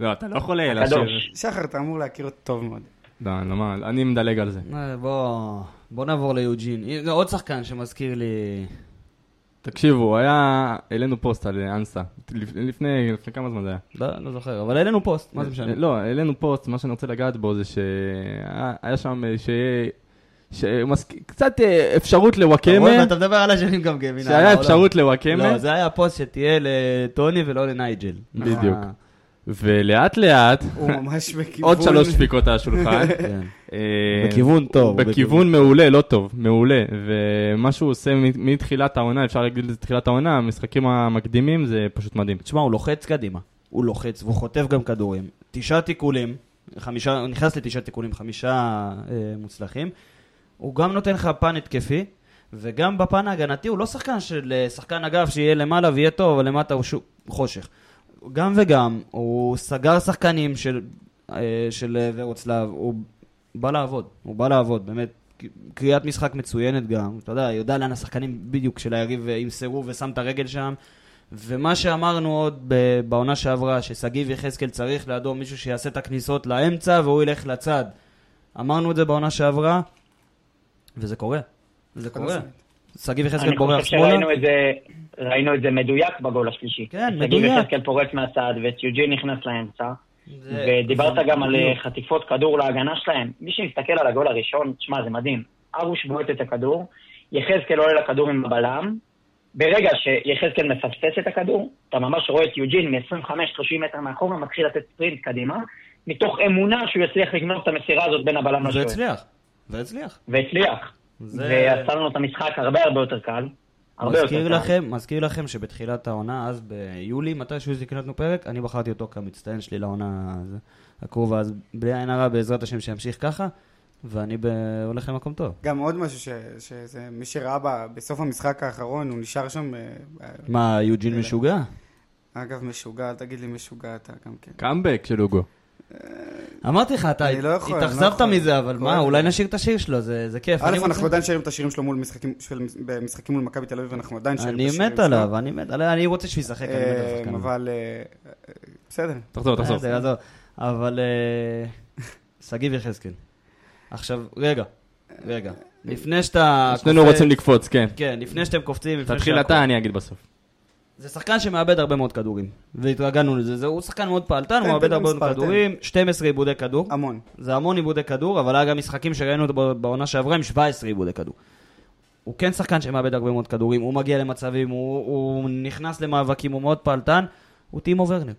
לא, אתה לא יכול אה, להשאיר... שחר, אתה אמור להכיר אותו טוב מאוד. לא, לא, מה, אני מדלג על זה. אה, בוא, בוא נעבור ליוג'ין. הנה, עוד שחקן שמזכיר לי... תקשיבו, היה... העלינו פוסט על אה, אנסה. לפ- לפני לפני כמה זמן זה היה? לא, לא זוכר, אבל העלינו פוסט, מה זה משנה? לא, העלינו פוסט, מה שאני רוצה לגעת בו זה שהיה שם אה, שיהיה... שמסק- קצת אה, אפשרות אתה לוואקמה, ואתה מדבר על השנים גם גבין. שהיה אפשרות לוואקמה, לא, זה היה פוסט שתהיה לטוני ולא לנייג'ל. בדיוק. ולאט לאט, הוא ממש בכיוון... עוד שלוש דפיקות על השולחן. *laughs* כן. אה, בכיוון טוב, בכיוון מעולה, לא טוב, מעולה. ומה שהוא עושה מ- מתחילת העונה, אפשר להגיד לזה תחילת העונה, המשחקים המקדימים זה פשוט מדהים. תשמע, הוא לוחץ קדימה. הוא לוחץ והוא חוטף גם כדורים. תשעה תיקולים, חמישה, הוא נכנס לתשעה תיקולים, חמישה אה, מוצלחים. הוא גם נותן לך פן התקפי, וגם בפן ההגנתי הוא לא שחקן של אה, שחקן אגף שיהיה למעלה ויהיה טוב, אבל למטה הוא שוב חושך. גם וגם, הוא סגר שחקנים של, אה, של אה, ורוצלב, הוא בא לעבוד, הוא בא לעבוד, באמת. קריאת משחק מצוינת גם, אתה יודע, יודע לאן השחקנים בדיוק של היריב אה, ימסרו ושם את הרגל שם. ומה שאמרנו עוד בעונה שעברה, ששגיב יחזקאל צריך לידו מישהו שיעשה את הכניסות לאמצע והוא ילך לצד. אמרנו את זה בעונה שעברה, וזה קורה. זה קורה. שגיב יחזקאל אני בורח חושב שמאלה. שראינו את זה, ראינו את זה מדויק בגול השלישי. כן, שגיב מדויק. יחזקאל פורץ מהצד וטיוג'ין נכנס לאמצע. זה- ודיברת זה גם על בדיוק. אה, חטיפות כדור להגנה שלהם. מי שמסתכל על הגול הראשון, תשמע, זה מדהים. ארוש בועט את הכדור, יחזקאל עולה לכדור עם הבלם. ברגע שיחזקאל מפספס את הכדור, אתה ממש רואה את יוג'ין מ-25-30 מטר מאחורה, מתחיל לתת ספרינט קדימה, מתוך אמונה שהוא יצליח לגנוב את המסירה הזאת בין הבלם לשוער. והצליח. והצליח. והצליח. זה- ועשה לנו את המשחק הרבה הרבה יותר קל. הרבה יותר מזכיר קל. לכם, מזכיר לכם שבתחילת העונה, אז ביולי, מתי שהוא הקלטנו פרק, אני בחרתי אותו כמצטיין שלי לעונה הקרובה, אז בלי עין הרע, בעזרת השם שימשיך ככה, ואני ב... הולך למקום טוב. גם עוד משהו ש... שזה... מי שראה ב... בסוף המשחק האחרון, הוא נשאר שם... אה, אה, מה, יוג'ין משוגע? אגב, משוגע, אל תגיד לי משוגע אתה גם כן. קאמבק של אוגו. אמרתי לך, אתה לא לא התאכזבת. מזה, אבל מה, לי. אולי נשאיר את השיר שלו, זה זה כיף. אני א', אנחנו עדיין שרים את השירים שלו במשחקים מול מכבי תל אביב, אנחנו עדיין שרים את אני השירים מת שלו. עליו, אני מת עליו, אני רוצה שהוא ישחק, אני מת על אה, השחקן. אבל... אה, בסדר. תחזור, תחזור. בסדר, עזוב. אבל אה, *laughs* שגיב יחזקאל. עכשיו, רגע, רגע. לפני שאתה... שנינו רוצים לקפוץ, כן. כן, לפני שאתם קופצים, תתחיל אתה, אני אגיד בסוף. זה שחקן שמאבד הרבה מאוד כדורים, והתרגלנו לזה. זה- הוא שחקן מאוד פעלתן, תן, הוא מאבד הרבה מאוד. כדורים, 12 עיבודי כדור. המון. זה המון עיבודי כדור, אבל היה גם משחקים שראינו אותו בעונה שעברה עם 17 עיבודי כדור. הוא כן שחקן שמאבד הרבה מאוד כדורים, הוא מגיע למצבים, הוא, הוא נכנס למאבקים, הוא מאוד פעלתן, הוא טימו ורנר.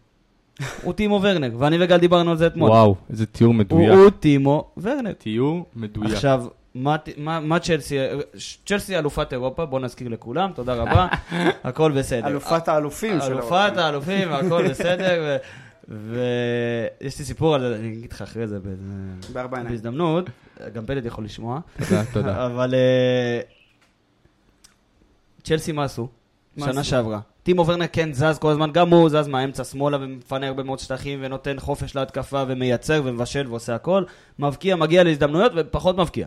*laughs* הוא טימו ורנר, ואני וגל דיברנו על זה אתמול. וואו, איזה תיאור הוא, מדויק. הוא טימו ורנר. תיאור מדויק. עכשיו, מה, מה, מה צ'לסי, צ'לסי אלופת אירופה, בוא נזכיר לכולם, תודה רבה, *laughs* הכל בסדר. אלופת האלופים שלו. אלופת האלופים, הכל *laughs* בסדר, ויש לי סיפור על זה, אני אגיד לך אחרי זה. בהזדמנות, גם פלד יכול לשמוע, תודה, תודה. *laughs* אבל אה, צ'לסי מה עשו? שנה? שעברה. טימו ורנר כן זז כל הזמן, גם הוא זז מהאמצע שמאלה ומפנה הרבה מאוד שטחים ונותן חופש להתקפה ומייצר ומבשל ועושה הכל. מבקיע, מגיע להזדמנויות ופחות מבקיע.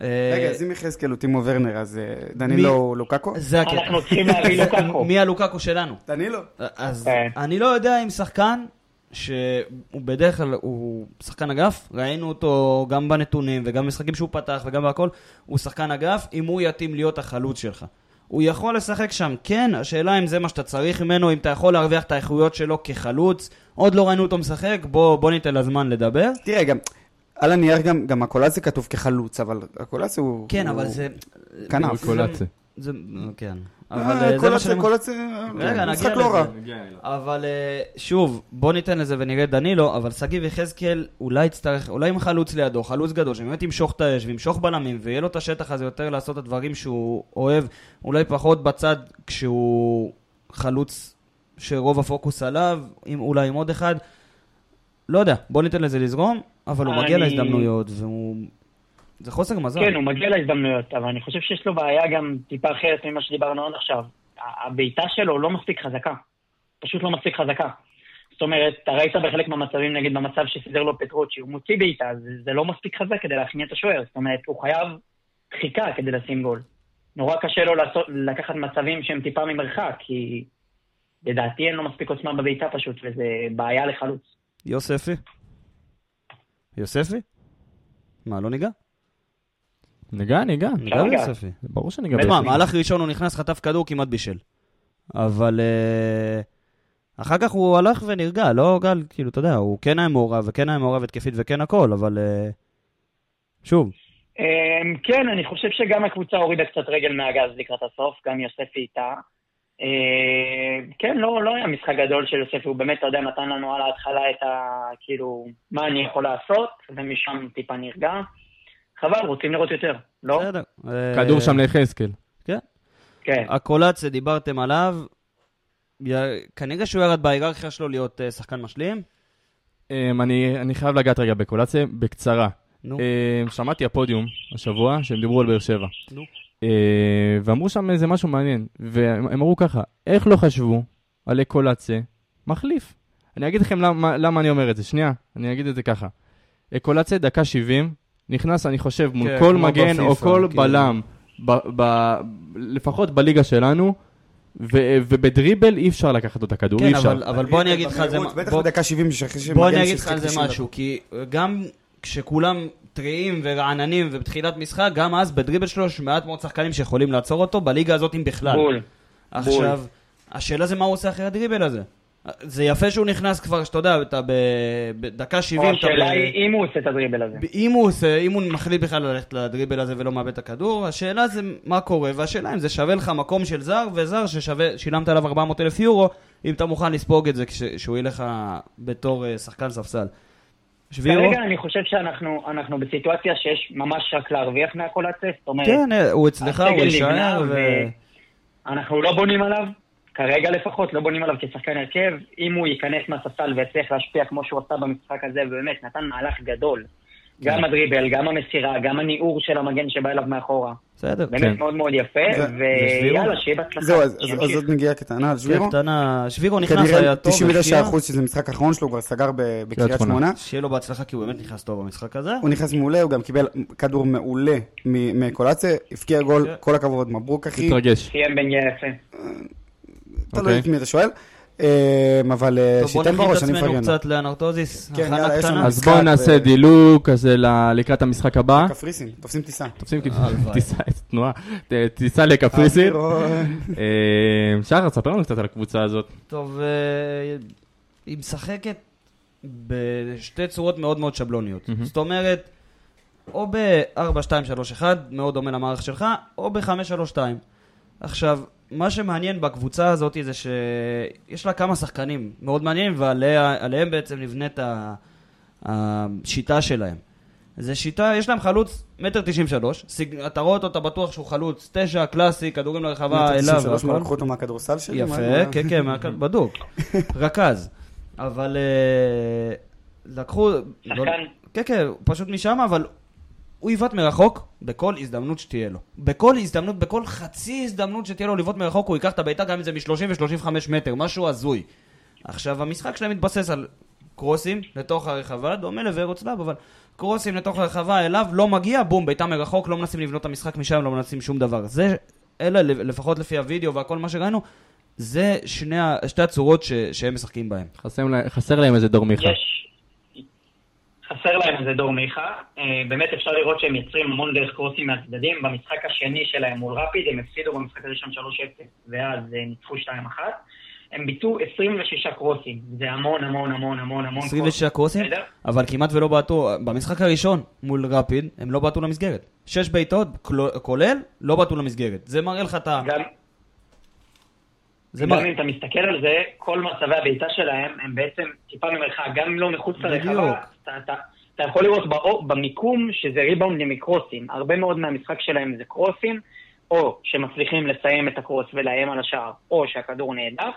אה, רגע, אז אם יחזקאל הוא טימו ורנר, אז אה, דנילו הוא לוקקו? זה הקטע. אנחנו צריכים להביא לוקאקו. *laughs* מי הלוקקו שלנו? דנילו. אז כן. אני לא יודע אם שחקן, שהוא בדרך כלל, הוא שחקן אגף, ראינו אותו גם בנתונים וגם במשחקים שהוא פתח וגם בהכל, הוא שחקן אגף, אם הוא יתאים להיות החלוץ שלך. הוא יכול לשחק שם, כן, השאלה אם זה מה שאתה צריך ממנו, אם אתה יכול להרוויח את האיכויות שלו כחלוץ, עוד לא ראינו אותו משחק, בוא, בוא ניתן לזמן לדבר. תראה, גם, על הנייר גם, גם הקולאצה כתוב כחלוץ, אבל הקולאצה הוא... כן, הוא- אבל זה... כנף. זה- קולאצה. זה, כן. אה, אבל אה, זה מה קולאצה, שאני... קולאצה, רגע, משחק נגיע לא רע. לזה. אבל אה, שוב, בוא ניתן לזה ונראה דנילו, אבל שגיב יחזקאל אולי יצטרך, אולי עם חלוץ לידו, חלוץ גדול, שבאמת ימשוך את האש וימשוך בלמים, ויהיה לו את השטח הזה יותר לעשות את הדברים שהוא אוהב, אולי פחות בצד כשהוא חלוץ שרוב הפוקוס עליו, אולי עם עוד אחד. לא יודע, בוא ניתן לזה לזרום, אבל הוא מגיע להזדמנויות, והוא... זה חוסר מזל. כן, הוא מגיע להזדמנויות, אבל אני חושב שיש לו בעיה גם טיפה אחרת ממה שדיברנו עד עכשיו. הבעיטה שלו לא מספיק חזקה. פשוט לא מספיק חזקה. זאת אומרת, אתה ראית בחלק מהמצבים, נגיד במצב שסידר לו פטרוצ'י, הוא מוציא בעיטה, זה, זה לא מספיק חזק כדי להכניע את השוער. זאת אומרת, הוא חייב דחיקה כדי לשים גול. נורא קשה לו לעשות, לקחת מצבים שהם טיפה ממרחק, כי לדעתי אין לו מספיק עוצמה בבעיטה פשוט, וזה בעיה לחלוץ. יוספי? יוספי? מה, לא ניגע? ניגע, ניגע. ניגע. ביוספי. ברור שניגע. תשמע, ביוסי. מהלך ראשון הוא נכנס, חטף כדור, כמעט בישל. אבל אה, אחר כך הוא הלך ונרגע, לא גל, כאילו, אתה יודע, הוא כן היה מעורב, וכן היה מעורב התקפית וכן הכל, אבל אה, שוב, אמ, כן, אני חושב שגם הקבוצה הורידה קצת רגל מהגז לקראת הסוף, גם יוספי איתה. אמ, כן, לא, לא היה משחק גדול של יוספי, הוא באמת, אתה יודע, נתן לנו על ההתחלה את ה... כאילו, מה אני יכול לעשות, ומשם טיפה נרגע. חבל, רוצים לראות יותר, לא? בסדר. אה, כדור שם ליחזקאל. כן. הקולציה, דיברתם עליו, כנראה שהוא ירד בהיררכיה שלו להיות אה, שחקן משלים. אמ, אני אני חייב לגעת רגע בקולציה, בקצרה. נו, אמ, שמעתי הפודיום השבוע, שהם דיברו על באר שבע. נו. אה, ואמרו שם איזה משהו מעניין, והם הם אמרו ככה, איך לא חשבו על אקולציה מחליף? אני אגיד לכם למה, למה אני אומר את זה, שנייה, אני אגיד את זה ככה. אקולציה דקה 70, נכנס אני חושב מול כן, כל מגן או בפיפא, כל כאילו. בלם, ב, ב, לפחות בליגה שלנו, ו, ובדריבל אי אפשר לקחת לו את הכדור, אי כן, אפשר. אבל, אבל בוא אני אגיד לך על זה, בטח בוא- בדקה 70 שאחרי שמגן בוא אני אגיד לך על זה 90 משהו, כי גם כשכולם טריים ורעננים ובתחילת משחק, גם אז בדריבל שלו יש מעט מאוד שחקנים שיכולים לעצור אותו, בליגה הזאת אם בכלל. בול. עכשיו, השאלה זה מה הוא עושה אחרי הדריבל הזה. זה יפה שהוא נכנס כבר, שאתה יודע, אתה ב- בדקה 70, או אתה השאלה ב... היא אם הוא עושה את הדריבל הזה. אם הוא עושה, אם הוא מחליט בכלל ללכת לדריבל הזה ולא מאבד את הכדור, השאלה זה מה קורה, והשאלה אם זה שווה לך מקום של זר, וזר ששווה, שילמת עליו 400 אלף יורו, אם אתה מוכן לספוג את זה כשהוא ילך בתור אה, שחקן ספסל. שבירו? כרגע אני חושב שאנחנו אנחנו בסיטואציה שיש ממש רק להרוויח מהקולציה, זאת אומרת... כן, אה, הוא אצלך, הוא יישאר, ו... אנחנו לא בונים עליו, כרגע לפחות, לא בונים עליו כשחקן הרכב. אם הוא ייכנס מהספסל ויצליח להשפיע כמו שהוא עשה במשחק הזה, ובאמת נתן מהלך גדול. כן. גם הדריבל, גם המסירה, גם הניעור של המגן שבא אליו מאחורה. בסדר. באמת כן. מאוד מאוד יפה? ויאללה, שיהיה בהצלחה. זהו, אז- עוד נגיעה קטנה על כן, שבירו. קטנה, שבירו נכנס, כנראה היה טוב, 99% הבקיע. שזה משחק האחרון שלו, הוא כבר סגר בקריית שמונה. שיהיה לו בהצלחה, כי הוא באמת נכנס טוב במשחק הזה. הוא נכנס מעולה, הוא גם קיבל כדור מעולה מקולציה, הבקיע גול, כן. כל הכבוד, מברוק אחי. מתרגש. סיים בן יפה. תלוי אוקיי. את מי אתה שואל. אה, אבל אה, טוב, בוא שייתן נכין את בראש, אני עצמנו מפרגן. קצת לאנרטוזיס, כן, הכנה קטנה. אז בואו נעשה ו- דילוג כזה ל- לקראת המשחק הבא. קפריסין, תופסים טיסה. תופסים. טיסה, *laughs* תנועה, טיסה לקפריסין. אה, שחר, ספר לנו קצת על הקבוצה הזאת. טוב, אה, היא משחקת בשתי צורות מאוד מאוד שבלוניות. זאת אומרת, או ב-4-2-3-1, מאוד דומה למערך שלך, או ב-5-3-2. עכשיו, מה שמעניין בקבוצה הזאת זה שיש לה כמה שחקנים מאוד מעניינים, ועליהם בעצם נבנית השיטה שלהם. זה שיטה, יש להם חלוץ מטר תשעים שלוש, אתה רואה אותו, אתה בטוח שהוא חלוץ תשע, קלאסי, כדורים לרחבה אליו. 93, מה, והכל. לקחו אותו מהכדורסל שלי? יפה, כן, כן, בדוק. *laughs* רכז. אבל אה, לקחו... לא- שחקן. כן, כן, פשוט משם, אבל הוא יבעט מרחוק בכל הזדמנות שתהיה לו. בכל הזדמנות, בכל חצי הזדמנות שתהיה לו לבעוט מרחוק, הוא ייקח את הבעיטה גם אם זה מ-30 ו-35 מטר, משהו הזוי. עכשיו, המשחק שלהם מתבסס על קרוסים לתוך הרחבה, דומה לוורוצלב, אבל קרוסים לתוך הרחבה אליו, לא מגיע, בום, בעיטה מרחוק, לא מנסים לבנות את המשחק משם, לא מנסים שום דבר. זה, אלה, לפחות לפי הוידאו והכל מה שראינו, זה שני, שתי הצורות ש, שהם משחקים בהם. חסר חסר להם איזה דור מיכה. יש... חסר להם איזה דור מיכה. אה, באמת אפשר לראות שהם יוצרים המון דרך קרוסים מהצדדים. במשחק השני שלהם מול רפיד, הם הפסידו במשחק הראשון 3-0, ואז אה, ניצחו 2-1. הם ביטאו 26 קרוסים. זה המון המון המון המון המון 26 קרוסים, בסדר? אבל כמעט ולא בעטו, במשחק הראשון מול רפיד, הם לא בעטו למסגרת. שש בעיטות, כולל, לא בעטו למסגרת. זה מראה לך את ה... גם, זה גם מראה... אם אתה מסתכל על זה, כל מצבי הבעיטה שלהם הם בעצם טיפה ממרחק, גם אם לא מחוץ. לרחבה, אתה, אתה, אתה יכול לראות באור, במיקום שזה ריבאונדים מקרוסים. הרבה מאוד מהמשחק שלהם זה קרוסים, או שמצליחים לסיים את הקרוס ולאיים על השער, או שהכדור נהדף,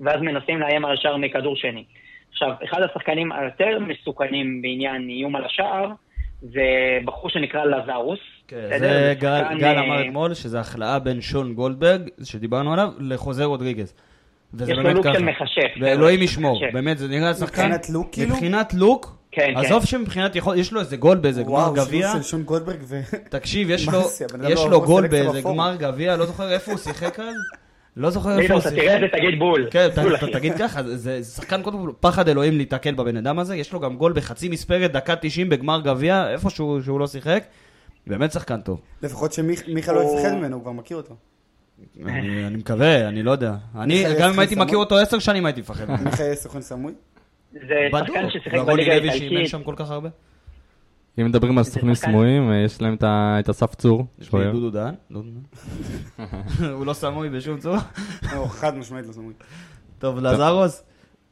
ואז מנסים לאיים על השער מכדור שני. עכשיו, אחד השחקנים היותר מסוכנים בעניין איום על השער, זה בחור שנקרא לזרוס. כן? זה שחקן, גל, גל אה, אמר אתמול, שזה החלאה בין שון גולדברג, שדיברנו עליו, לחוזה רודריגז. וזה יש לו באמת לוק ככה. של מכשף. ואלוהים ישמור. באמת, זה נראה שחקן... מבחינת לוק, כאילו? מבחינת לוק, כן, כן. עזוב שמבחינת יכול, יש לו איזה גול באיזה גמר וואו, גביע. שילוב של שון גולדברג ו... תקשיב, יש לו, יש לא לו גול באיזה. גמר גביע, לא זוכר איפה הוא שיחק אז? לא זוכר איפה הוא שיחק. תראה את זה, תגיד בול. כן. תגיד ככה, זה- שחקן קודם כל פחד אלוהים להיתקל בבן אדם הזה, יש לו גם גול בחצי מספרת, דקה 90 בגמר גביע, איפה שהוא שהוא לא שיחק. באמת שחקן טוב. לפחות שמיכה לא יפחד ממנו, הוא כבר מכיר אותו. אני מקווה, אני לא יודע. אני, גם אם הייתי? מכיר אותו עשר שנים הייתי מפחד. מיכה יהיה סוכן סמוי? זה. שחקן ששיחק ורוני בליגה לוי שאימן האיטלקית. שם כל כך הרבה. אם מדברים על סוכנים שחקן. סמויים, אה, יש להם את ה- את אסף צור. יש לי. דודו דהן. דהן. הוא לא סמוי בשום צורה. לא, חד משמעית לא סמוי. טוב, לזרוס.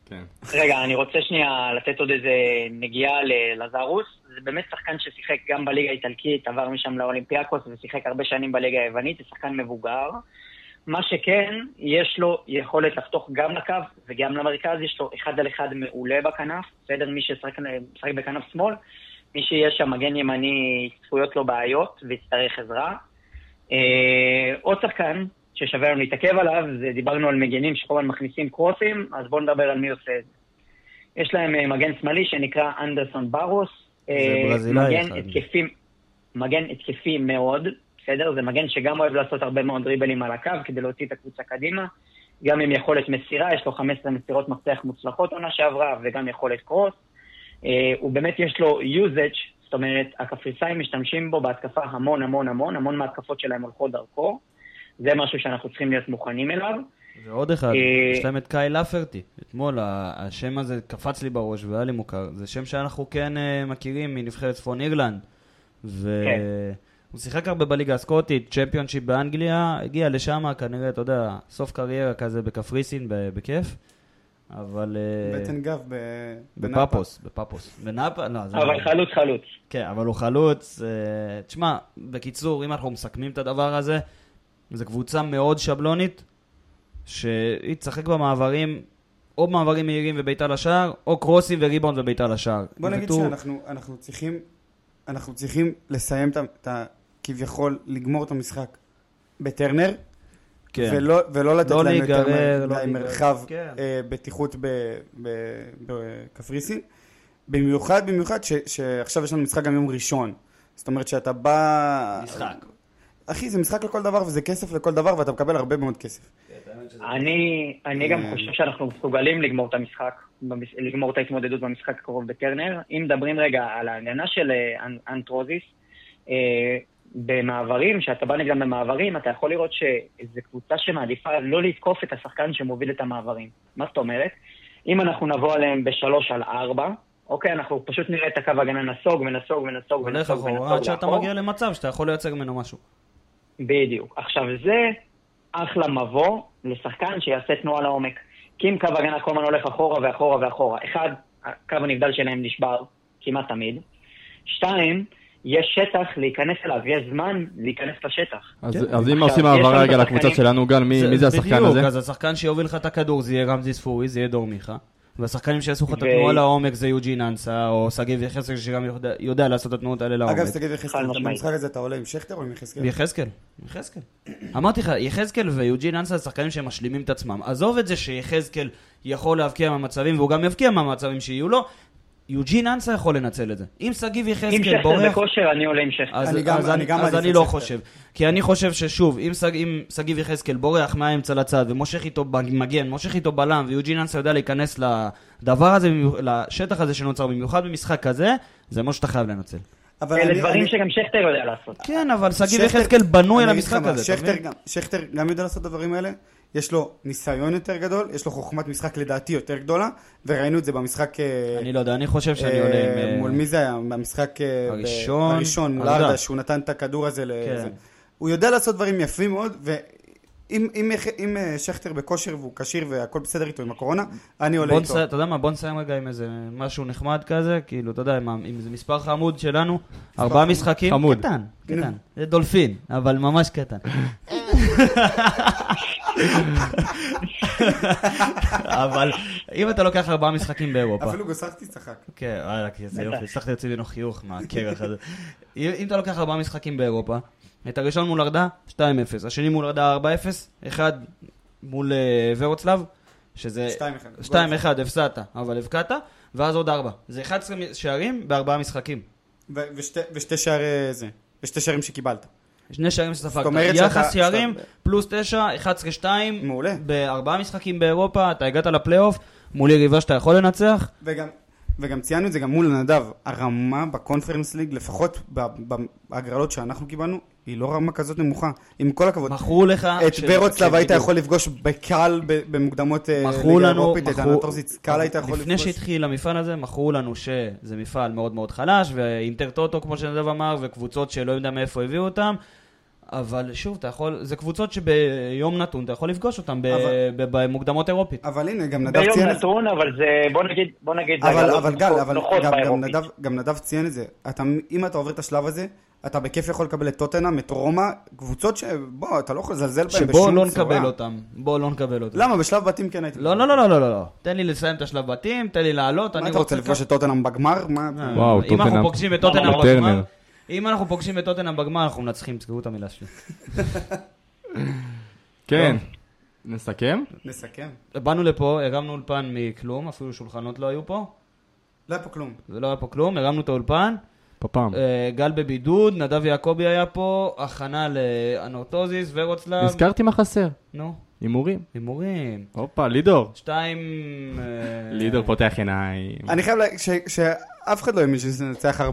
כן. רגע, אני רוצה שנייה לתת עוד איזה נגיעה ללזרוס. זה באמת שחקן ששיחק גם בליגה האיטלקית, עבר משם לאולימפיאקוס ושיחק הרבה שנים בליגה היוונית, זה שחקן מבוגר. מה שכן, יש לו יכולת לחתוך גם לקו וגם למרכז, יש לו אחד על אחד מעולה בכנף, בסדר? מי ששחק בכנף שמאל, מי שיהיה שם מגן ימני, צפויות לו בעיות ויצטרך עזרה. אה, עוד שחקן ששווה לנו להתעכב עליו, זה דיברנו על מגנים שכל הזמן מכניסים קרוסים, אז בואו נדבר על מי עושה את זה. יש להם אה, מגן שמאלי שנקרא אנדרסון ברוס. אה, ברזילאי מגן אחד. התקפי, מגן התקפי מאוד, בסדר? זה מגן שגם אוהב לעשות הרבה מאוד דריבלים על הקו כדי להוציא את הקבוצה קדימה. גם עם יכולת מסירה, יש לו 15 מסירות מפתח מוצלחות עונה שעברה, וגם יכולת קרוס. אה, הוא באמת יש לו usage, זאת אומרת, הקפריסאים משתמשים בו בהתקפה המון המון המון, המון מההתקפות שלהם הולכות דרכו. זה משהו שאנחנו צריכים להיות מוכנים אליו. ועוד אחד, אה, יש להם את קאי לפרטי. אתמול השם הזה קפץ לי בראש והיה לי מוכר. זה שם שאנחנו כן אה, מכירים מנבחרת צפון אירלנד. כן. והוא שיחק הרבה בליגה הסקוטית, צ'מפיונשיפ באנגליה, הגיע לשם כנראה, אתה יודע, סוף קריירה כזה בקפריסין, ב- בכיף. אבל... אה, בטן גב ב- בנאפה. בפאפוס, בפאפוס. בנאפה? לא, זה... אבל חלוץ חלוץ. כן, אבל הוא חלוץ. אה, תשמע, בקיצור, אם אנחנו מסכמים את הדבר הזה, זו קבוצה מאוד שבלונית, שהיא תשחק במעברים, או במעברים מהירים ובעיטה לשער, או קרוסים וריבאונד ובעיטה לשער. בוא נגיד שאנחנו אנחנו צריכים, אנחנו צריכים לסיים את ה- את ה... כביכול, לגמור את המשחק בטרנר, כן. ולא, ולא לתת לא להם יותר לא. מרחב כן. אה, בטיחות ב- ב- בקפריסין. במיוחד, במיוחד ש, שעכשיו יש לנו משחק גם יום ראשון. זאת אומרת שאתה בא... משחק. אחי, זה משחק לכל דבר וזה כסף לכל דבר ואתה מקבל הרבה מאוד כסף. אני, אני גם אה. חושב שאנחנו מסוגלים לגמור את המשחק, לגמור את ההתמודדות במשחק הקרוב בטרנר. אם מדברים רגע על ההגנה של אה, אנ- אנטרוזיס, אה, במעברים, כשאתה בא נגדם במעברים, אתה יכול לראות שזו קבוצה שמעדיפה לא לתקוף את השחקן שמוביל את המעברים. מה זאת אומרת? אם אנחנו נבוא עליהם בשלוש על ארבע, אוקיי, אנחנו פשוט נראה את הקו הגנה נסוג ונסוג ונסוג הולך ונסוג אחורה, עד ונסוג שאתה. מגיע למצב שאתה יכול לייצג ממנו משהו. בדיוק. עכשיו זה אחלה מבוא לשחקן שיעשה תנועה לעומק. כי אם קו הגנה כל הזמן הולך אחורה ואחורה ואחורה, אחד, הקו הנבדל שלהם נשבר, כמעט תמיד. שתיים, יש שטח להיכנס אליו, יש זמן להיכנס לשטח. אז כן. אז אם עושים העברה רגע לקבוצה שלנו, גל, מי מי זה השחקן בדיוק, הזה? אז השחקן שיוביל לך את הכדור זה יהיה רמזי ספורי, זה יהיה דור מיכה. והשחקנים שיעשו לך את התנועה לעומק זה יוג'ין אנסה, או שגיב יחזקאל שגם יודע- יודע לעשות את התנועות האלה לעומק. אגב, תגיד יחזקאל. במשחק הזה אתה עולה עם שכטר או עם יחזקאל? יחזקאל, יחזקאל. אמרתי לך, יחזקאל ויוג'ין אנסה זה שחקנים שמשלימים את עצמם. עזוב את זה שיחזקאל יכול להבקיע מהמצבים, והוא גם יבקיע מהמצבים שיהיו לו, יוג'ין אנסה יכול לנצל את זה. אם שגיב אם יחזקאל שכטר בורח... בכושר, אני עולה עם שכטר. אז אני גם- אז אני גם אז אני לא שכטר. חושב. כי אני חושב ששוב, אם שג- אם שגיב יחזקאל בורח מהאמצע לצד ומושך איתו מגן, מושך איתו בלם, ויוג'ין אנסה יודע להיכנס לדבר הזה, לשטח הזה שנוצר, במיוחד במשחק כזה, זה מה שאתה חייב לנצל. אבל אלה אני- דברים אני- שגם שכטר יודע לעשות. כן, אבל שגיב שכטר- יחזקאל בנוי על המשחק הזה, אתה שכטר מבין? גם- שכטר גם יודע לעשות את הדברים האלה, יש לו ניסיון יותר גדול, יש לו חוכמת משחק לדעתי יותר גדולה, וראינו את זה במשחק... אה, אני לא יודע, אני חושב שאני אה, עולה עם... אה, מול מי זה היה? במשחק הראשון, הראשון, מול ארדה. שהוא נתן את הכדור הזה לזה. כן. הוא יודע לעשות דברים יפים מאוד, אם יח- אם, אה, שכטר בכושר והוא כשיר והכל בסדר איתו עם הקורונה, אני עולה בוא איתו. אתה יודע מה, בוא נסיים רגע עם איזה משהו נחמד כזה, כאילו, אתה יודע, עם איזה מספר חמוד שלנו, ארבעה. משחקים, חמוד. קטן, קטן, זה דולפין, אבל ממש קטן. אבל אם אתה לוקח ארבעה משחקים באירופה, אפילו גוסרתי צחק. כן, וואלה, כי זה יופי, הצלחתי להוציא ממנו חיוך מהקרח הזה. אם אם אתה לוקח ארבעה משחקים באירופה, את הראשון מול ארדה, 2-0, השני מול ארדה 4-0, אחד מול אה, ורוצלב, שזה 2-1. 2-1 הפסדת, אבל הבקעת, ואז עוד 4. זה 11 שערים בארבעה משחקים. ו- ושתי- ושתי שערי זה. ושתי שערים שקיבלת. שני שערים שספגת. יחס שערים, שאתה- פלוס 9, 11-2, מעולה. בארבעה משחקים באירופה, אתה הגעת לפלייאוף, מול יריבה שאתה יכול לנצח. וגם, וגם ציינו את זה גם מול נדב, הרמה בקונפרנס ליג, לפחות בהגרלות שאנחנו קיבלנו, היא לא רמה כזאת נמוכה. עם כל הכבוד. מכרו לך... את ש- ורוצלב היית. יכול לפגוש בקל במוקדמות אה, ליגה אירופית, את אנטורזיץ, קל היית יכול לפני לפגוש. שהתחיל המפעל הזה, מכרו לנו שזה מפעל מאוד מאוד חלש, ואינטר טוטו, כמו שנדב אמר, וקבוצות שלא יודע מאיפה הביאו אותם, אבל שוב, אתה יכול, זה קבוצות שביום נתון אתה יכול לפגוש אותם ב- אבל- ב- במוקדמות אירופית. אבל הנה, גם נדב ביום ציין את זה. נתון, אבל זה, בוא נגיד, בוא נגיד, אבל, אבל גל, אבל גם. נדב, גם נדב ציין את זה. אתה, אם אתה עובר את השלב הזה, אתה בכיף יכול לקבל את טוטנאם, את רומא, קבוצות שבוא, אתה לא יכול לזלזל בהן בשום לא צורה. נקבל אותם, בואו לא נקבל אותם. למה? בשלב בתים כן הייתי. לא, לא, לא, לא, לא, לא, לא. תן לי לסיים את השלב בתים, תן לי לעלות, מה אני אתה רוצה לפגוש את טוטנאם בגמר? מה? וואו, אם אנחנו. פוגשים את טוטנאם. בגמר, אם אנחנו פוגשים את טוטנאם בגמר, אנחנו מנצחים, תזכרו את המילה שלי. *laughs* כן. נסכם? נסכם. באנו לפה, הרמנו אולפן מכלום, אפילו שולחנות לא היו פה, לא היה פה כלום. זה לא היה פה כלום, הרמנו את האולפן, פפ"ם. אה, גל בבידוד, נדב יעקבי היה פה, הכנה לאנורטוזיס, ורוצלב, הזכרתי מה חסר. נו, הימורים. הימורים, הופה, לידור. שתיים... אה, לידור פותח עיניים. אני חייב להגיד שאף אחד לא האמין שננצח 4-0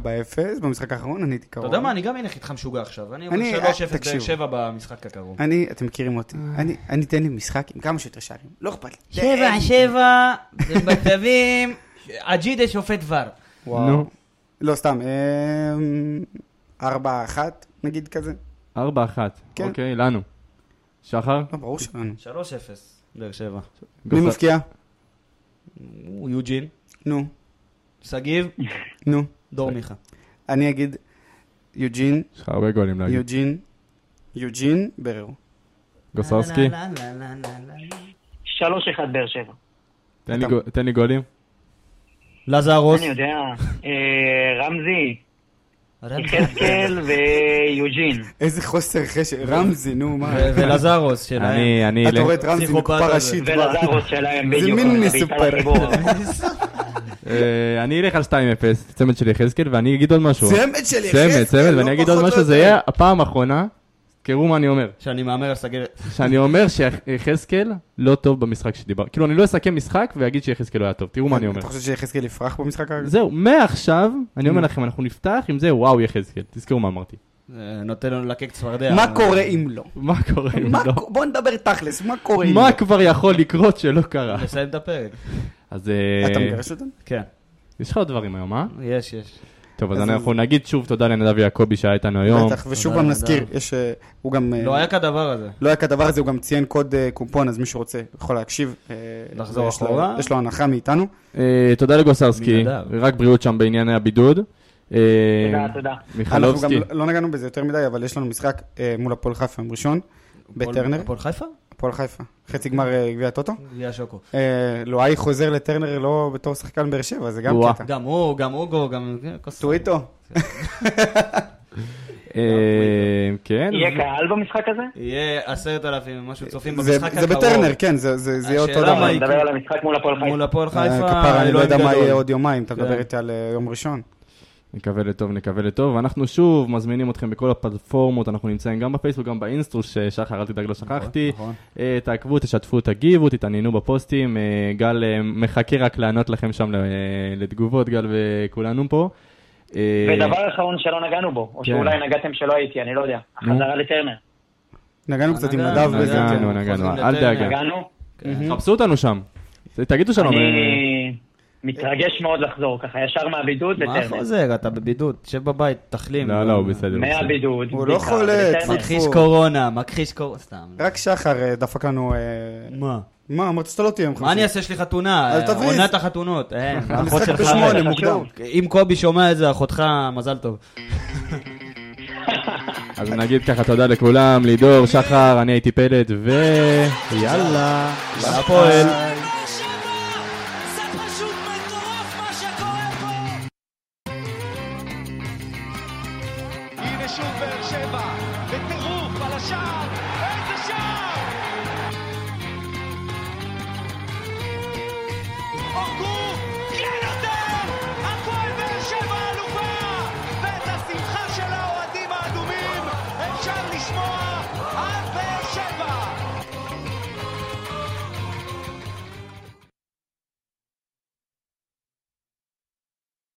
במשחק האחרון, אני הייתי אתה קרוב. יודע מה, אני גם אלך איתך משוגע עכשיו, אני אומר אני- 3-0 אה, באר. שבע במשחק הקרוב. אני, אתם מכירים אותי. אני, אני אתן לי משחק עם כמה שיותר שערים. לא אכפת לי. שבע, שבע, במצבים, *laughs* אג'ידה שופט ור. וואו. נו. לא, סתם. אמ, 4-1, נגיד כזה. ארבע אחת. כן. אוקיי, לנו. שחר? לא, ברור שלנו. 3-0, באר שבע. מי? הוא יוג'ין, נו, שגיב, נו. דור מיכה. אני אגיד יוג'ין, יש לך הרבה גולים להגיד. יוג'ין, יוג'ין, בררו. גוסרסקי? שלוש אחד באר שבע. תן לי גולים. לזרוס. אני יודע, אה, רמזי, יחזקאל ויוג'ין. איזה חוסר חשק. רמזי, נו, מה. ולזרוס שלהם. אני, אני... אתה רואה את רמזי מקופה. ראשית. ולזרוס שלהם, זה בדיוק. מין בעיטה מסופר. *laughs* אה, אני אלך על 2-0, צמד של יחזקאל, ואני אגיד עוד משהו. צמד של צמד, יחזקאל. צמד, לא ואני אגיד עוד משהו, לא זה. יהיה הפעם האחרונה, תזכרו מה אני אומר. שאני מהמר על שגיב. שאני אומר שיחזקאל לא טוב במשחק שדיבר. כאילו, אני לא אסכם משחק ואגיד שיחזקאל לא היה טוב. תראו מה אני אומר. אתה חושב שיחזקאל יפרח במשחק הרגע? זהו, מעכשיו, אני אומר לכם, אנחנו נפתח עם זה, וואו, יחזקאל. תזכרו מה אמרתי. נותן לנו לקק צפרדע. מה קורה אם לא? מה קורה אם מה לא? בוא נדבר תכלס, מה קורה אם מה לא? כבר יכול לקרות שלא קרה? לסיים את הפרק. אז... אה, אתה מגרש אותם? כן. יש לך עוד דברים היום, אה? יש, יש. טוב, אז אנחנו נגיד שוב תודה לנדב יעקבי שהיה איתנו היום. בטח, ושוב פעם נזכיר. יש, אה, הוא גם... אה, לא היה כדבר הזה. לא היה כדבר הזה, הוא גם ציין קוד אה, קופון, אז מי שרוצה יכול להקשיב. אה, לחזור אחורה. יש לו הנחה מאיתנו. אה, תודה לגוסרסקי. רק בריאות שם בענייני הבידוד. אה, תודה, תודה. אנחנו גם מיכלובסקי, לא- נגענו בזה יותר מדי, אבל יש לנו משחק אה, מול הפועל חיפה יום ראשון, בטרנר. הפועל חיפה? הפועל חיפה, חצי גמר אה, גביע הטוטו. גביע שוקו. אה, לואי חוזר לטרנר לא בתור שחקן באר שבע, זה גם. קטע. גם הוא, גם אוגו, גם... כן. אה, *laughs* כן, יהיה קהל במשחק הזה? יהיה עשרת אלפים, משהו צופים זה במשחק זה הקרוב. בטרנר, כן, זה זה- זה יהיה אותו השאלה דבר. מה אני יקרה. מדבר על המשחק מול הפועל חיפה. מול הפועל חיפה, כפרה, אני לא יודע מה. יהיה עוד יומיים, אתה כן. מדבר איתי על יום ראשון. נקווה לטוב, נקווה לטוב. אנחנו שוב מזמינים אתכם בכל הפלטפורמות, אנחנו נמצאים גם בפייסבוק, גם באינסטרוס, ששחר, אל תדאג, לא שכחתי. נכון. אה, תעקבו, תשתפו, תגיבו, תתעניינו בפוסטים. אה, גל אה, מחכה רק לענות לכם שם לתגובות, גל וכולנו פה. ודבר אחרון שלא נגענו בו, או כן. שאולי נגעתם שלא הייתי, אני לא יודע. החזרה לטרנר. נגענו קצת עם נדב וזה. נגענו. נגענו, אל. דאגה. נגענו? חפשו אותנו שם. תגידו שלום. אה, מתרגש מאוד לחזור, ככה ישר מהבידוד מה לטרנר. חוזר? אתה בבידוד, שב בבית, תחלים. לא, לא, הוא בסדר. מהבידוד. הוא לא חולה. מכחיש. קורונה, מכחיש קורונה, סתם. רק שחר אה, דפק לנו... אה, מה? מה, אמרת שאתה לא תהיה יום חמישי. מה אני אעשה? יש לי חתונה, אז תביא. עונת החתונות. המשחק שלך... בשמונה, אה, מוקדם. אם קובי שומע את זה, אחותך, מזל טוב. *laughs* אז נגיד ככה תודה לכולם, לידור, שחר, אני הייתי פלד, ויאללה. להפועל.